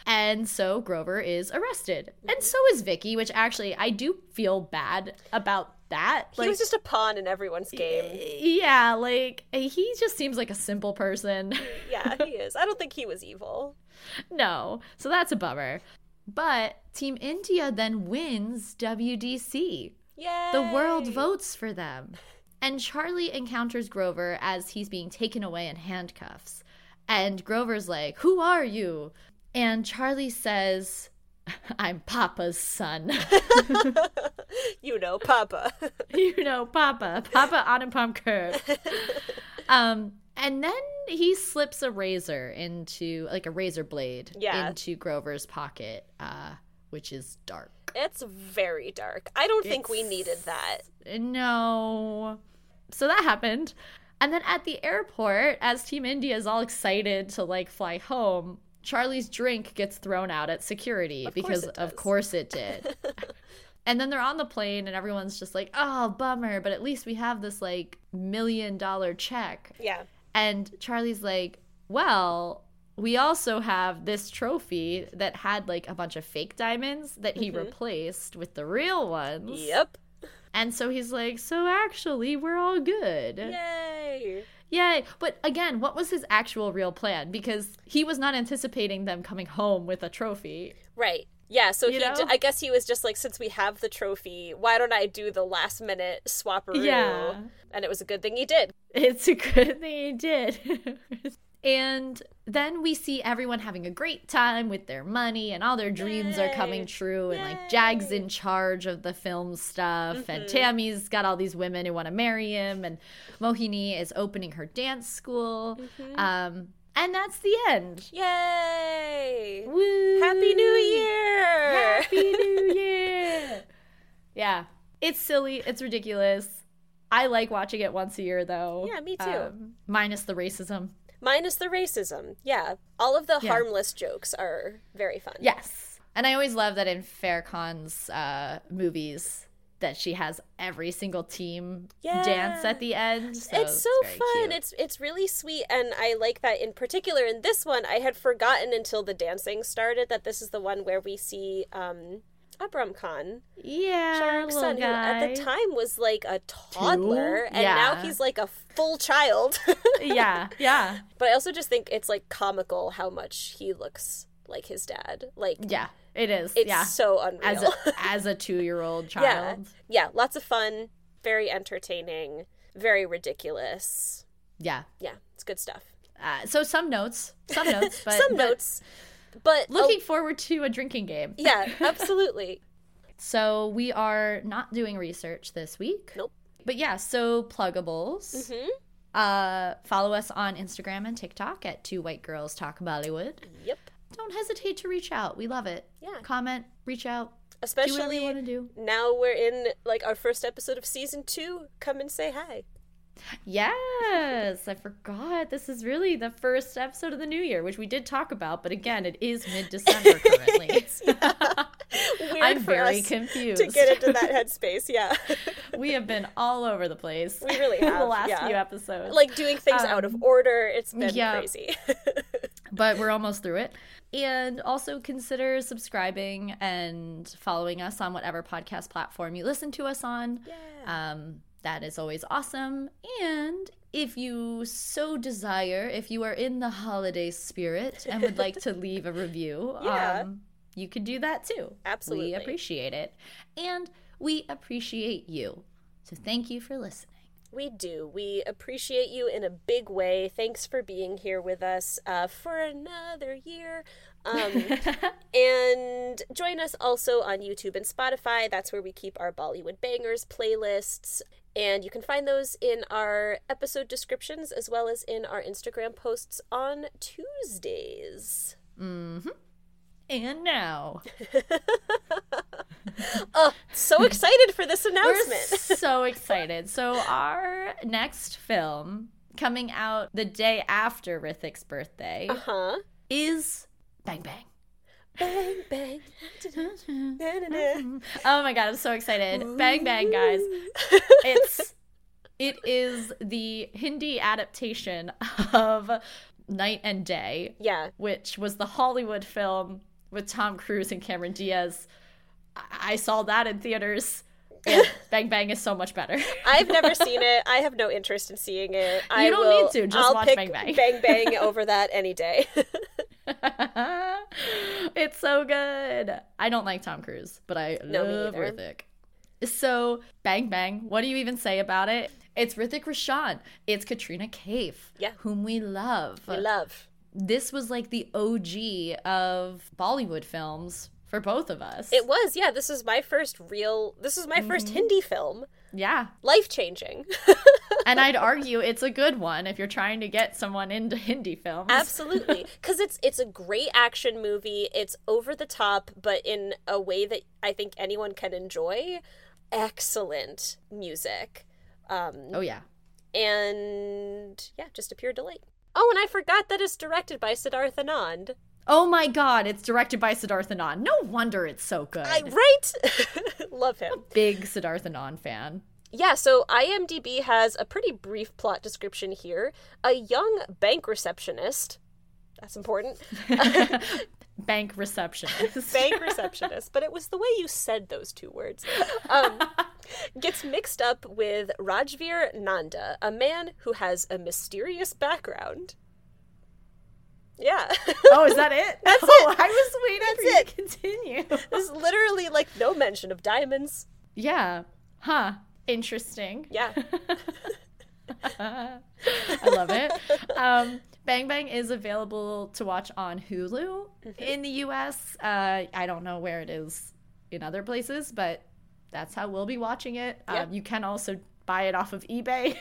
And so Grover is arrested. And mm-hmm. so is Vicky, which actually I do feel bad about that.
he was just a pawn in everyone's game.
Yeah, like he just seems like a simple person.
Yeah, he is. I don't think he was evil.
No. So that's a bummer. But Team India then wins WDC.
Yay!
The world votes for them. And Charlie encounters Grover as he's being taken away in handcuffs. And Grover's like, Who are you? And Charlie says, I'm Papa's son.
you know, Papa.
you know, Papa. Papa Anupam Kher. Um, and then he slips a razor into, like a razor blade,
Yeah.
into Grover's pocket, uh, which is dark.
it's very dark. I don't think we needed that.
No. So that happened. And then at the airport, as Team India is all excited to like fly home, Charlie's drink gets thrown out at security
Of
because
it
of course it did. and then they're on the plane and everyone's just like, "Oh, bummer, but at least we have this like million dollar check."
Yeah.
And Charlie's like, "Well, we also have this trophy that had like a bunch of fake diamonds that he mm-hmm. replaced with the real ones."
Yep.
And so he's like, so actually, we're all good.
Yay.
Yay. But again, what was his actual real plan? Because he was not anticipating them coming home with a trophy.
Right. Yeah, so
You
he, j- I guess he was just like, since we have the trophy, why don't I do the last minute swapperoo?
Yeah.
And it was a good thing he did.
It's a good thing he did. and then we see everyone having a great time with their money and all their dreams are coming
Yay.
true. And like Jag's in charge of the film stuff.
Mm-hmm.
And Tammy's got all these women who want to marry him. And Mohini is opening her dance school.
Mm-hmm.
Um, and that's the end.
Yay.
Woo!
Happy New Year.
Happy New Year! yeah, it's silly. It's ridiculous. I like watching it once a year, though.
Yeah, me too.
Um, minus the racism.
Minus the racism. Yeah. All of the
Yeah.
harmless jokes are very fun.
Yes, and I always love that in Farah Khan's uh, movies that she has every single team dance at the end. So
it's so
very
fun.
cute.
It's it's really sweet and I like that in particular in this one I had forgotten until the dancing started that this is the one where we see um Abram Khan,
yeah,
Shah Rukh's
little
son, who at the time was like a toddler, and now he's like a full child.
yeah, yeah,
but I also just think it's like comical how much he looks like his dad. Like
yeah. It is.
it's
yeah,
so unreal.
as a as a two year old
yeah,
child.
yeah, lots of fun, very entertaining, very ridiculous.
yeah.
Yeah, it's good stuff.
Uh, so some notes, some notes, but
Some
but
notes. But
Looking forward to a drinking game.
yeah, absolutely.
So we are not doing research this week.
Nope.
But yeah, so pluggables.
Mhm.
Uh, follow us on Instagram and TikTok at Two White Girls Talk Bollywood.
Yep.
Don't hesitate to reach out. We love it.
Yeah.
Comment, reach out, do whatever
Especially
you want to do.
now we're in like our first episode of season two. Come and say hi.
Yes, I forgot. This is really the first episode of the new year, which we did talk about, but again, it is mid December currently.
Weird
I'm very confused.
to get into that headspace. Yeah,
we have been all over the place.
We really have.
the last
yeah.
few episodes.
like doing things out of
Um,
order. It's been
yeah.
crazy.
but we're almost through it. And also consider subscribing and following us on whatever podcast platform you listen to us on.
yeah.
Um, that is always awesome. And if you so desire, if you are in the holiday spirit and would like to leave a review,
Yeah.
um, you could do that too.
Absolutely.
We appreciate it. And we appreciate you. So thank you for listening.
We do. We appreciate you in a big way. Thanks for being here with us uh, for another year. Um, and join us also on YouTube and Spotify. That's where we keep our Bollywood Bangers playlists. And you can find those in our episode descriptions as well as in our Instagram posts on Tuesdays.
And now,
Oh, so excited for this announcement.
so excited. So, our next film coming out the day after Hrithik's birthday
Uh huh.
is Bang Bang.
Bang, bang.
Oh my god, I'm so excited. Bang Bang, guys. It's it is the Hindi adaptation of Knight and Day,
yeah.
which was the Hollywood film with Tom Cruise and Cameron Diaz. I, I saw that in theaters. And Bang Bang is so much better.
I've never seen it. I have no interest in seeing it. I
You don't
will,
need to, just
I'll
watch
pick
Bang Bang.
Bang Bang over that any day.
it's so good. I don't like Tom Cruise, but I
No,
love. Hrithik. So, Bang Bang, what do you even say about it? It's Hrithik Roshan. It's Katrina Kaif,
Yeah.
whom we love.
I love.
This was like the OG of Bollywood films for both of us.
It was, yeah. This is my first real. This is my
Mm-hmm.
first Hindi film.
yeah.
Life changing.
And I'd argue it's a good one if you're trying to get someone into Hindi films.
Absolutely, because it's it's a great action movie. It's over the top, but in a way that I think anyone can enjoy. Excellent music. Um,
Oh, yeah.
and yeah, just a pure delight. Oh, and I forgot that it's directed by Siddharth Anand.
Oh my god, it's directed by Siddharth Anand. No wonder it's so good.
I right, love him.
Big Siddharth Anand fan.
Yeah, so IMDb has a pretty brief plot description here. A young bank receptionist. That's important.
Bank receptionist.
bank receptionist, but it was the way you said those two words. Um, gets mixed up with Rajveer Nanda, a man who has a mysterious background. Yeah.
oh, is that it?
That's
oh,
it.
I was waiting
That's
for you to continue.
There's literally like no mention of diamonds.
yeah. Huh. Interesting.
Yeah.
I love it. Um, Bang Bang is available to watch on Hulu in the US. Uh, I don't know where it is in other places, but that's how we'll be watching it. Um, you can also buy it off of eBay,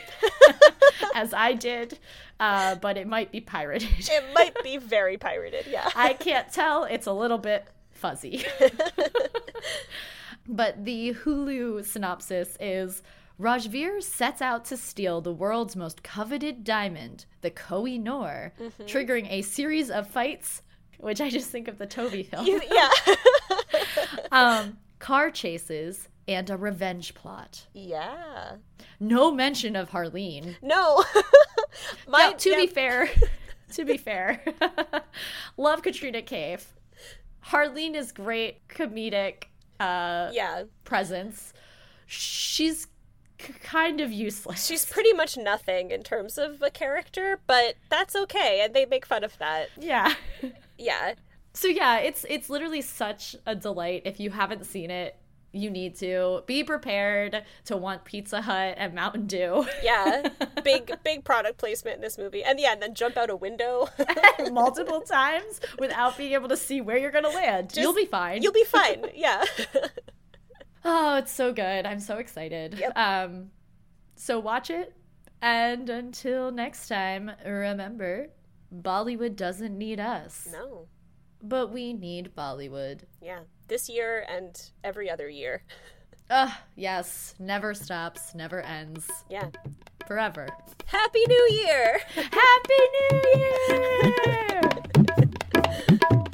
as I did, uh, but it might be pirated.
It might be very pirated, yeah.
I can't tell. It's a little bit fuzzy. but the Hulu synopsis is Rajveer sets out to steal the world's most coveted diamond, the Koh-i Noor, triggering a series of fights, which I just think of the Toby film,
yeah.
um, car chases, and a revenge plot.
yeah.
No mention of Harleen.
No. My,
Now, to
yeah,
be fair, to be fair, love Katrina Kaif. Harleen is great comedic uh,
yeah.
presence. She's k- kind of useless.
She's pretty much nothing in terms of a character, but that's okay, and they make fun of that.
yeah.
Yeah.
So yeah, it's it's literally such a delight. If you haven't seen it, you need to be prepared to want Pizza Hut and Mountain Dew.
Yeah, big big product placement in this movie, and yeah, and then jump out a window
multiple times without being able to see where you're gonna land. Just, you'll be fine.
You'll be fine. Yeah.
oh, it's so good. I'm so excited.
Yep.
Um, so watch it, and until next time, remember, Bollywood doesn't need us.
No.
But we need Bollywood.
Yeah, this year and every other year.
Ugh, yes. Never stops, never ends.
Yeah.
Forever.
Happy New Year!
Happy New Year!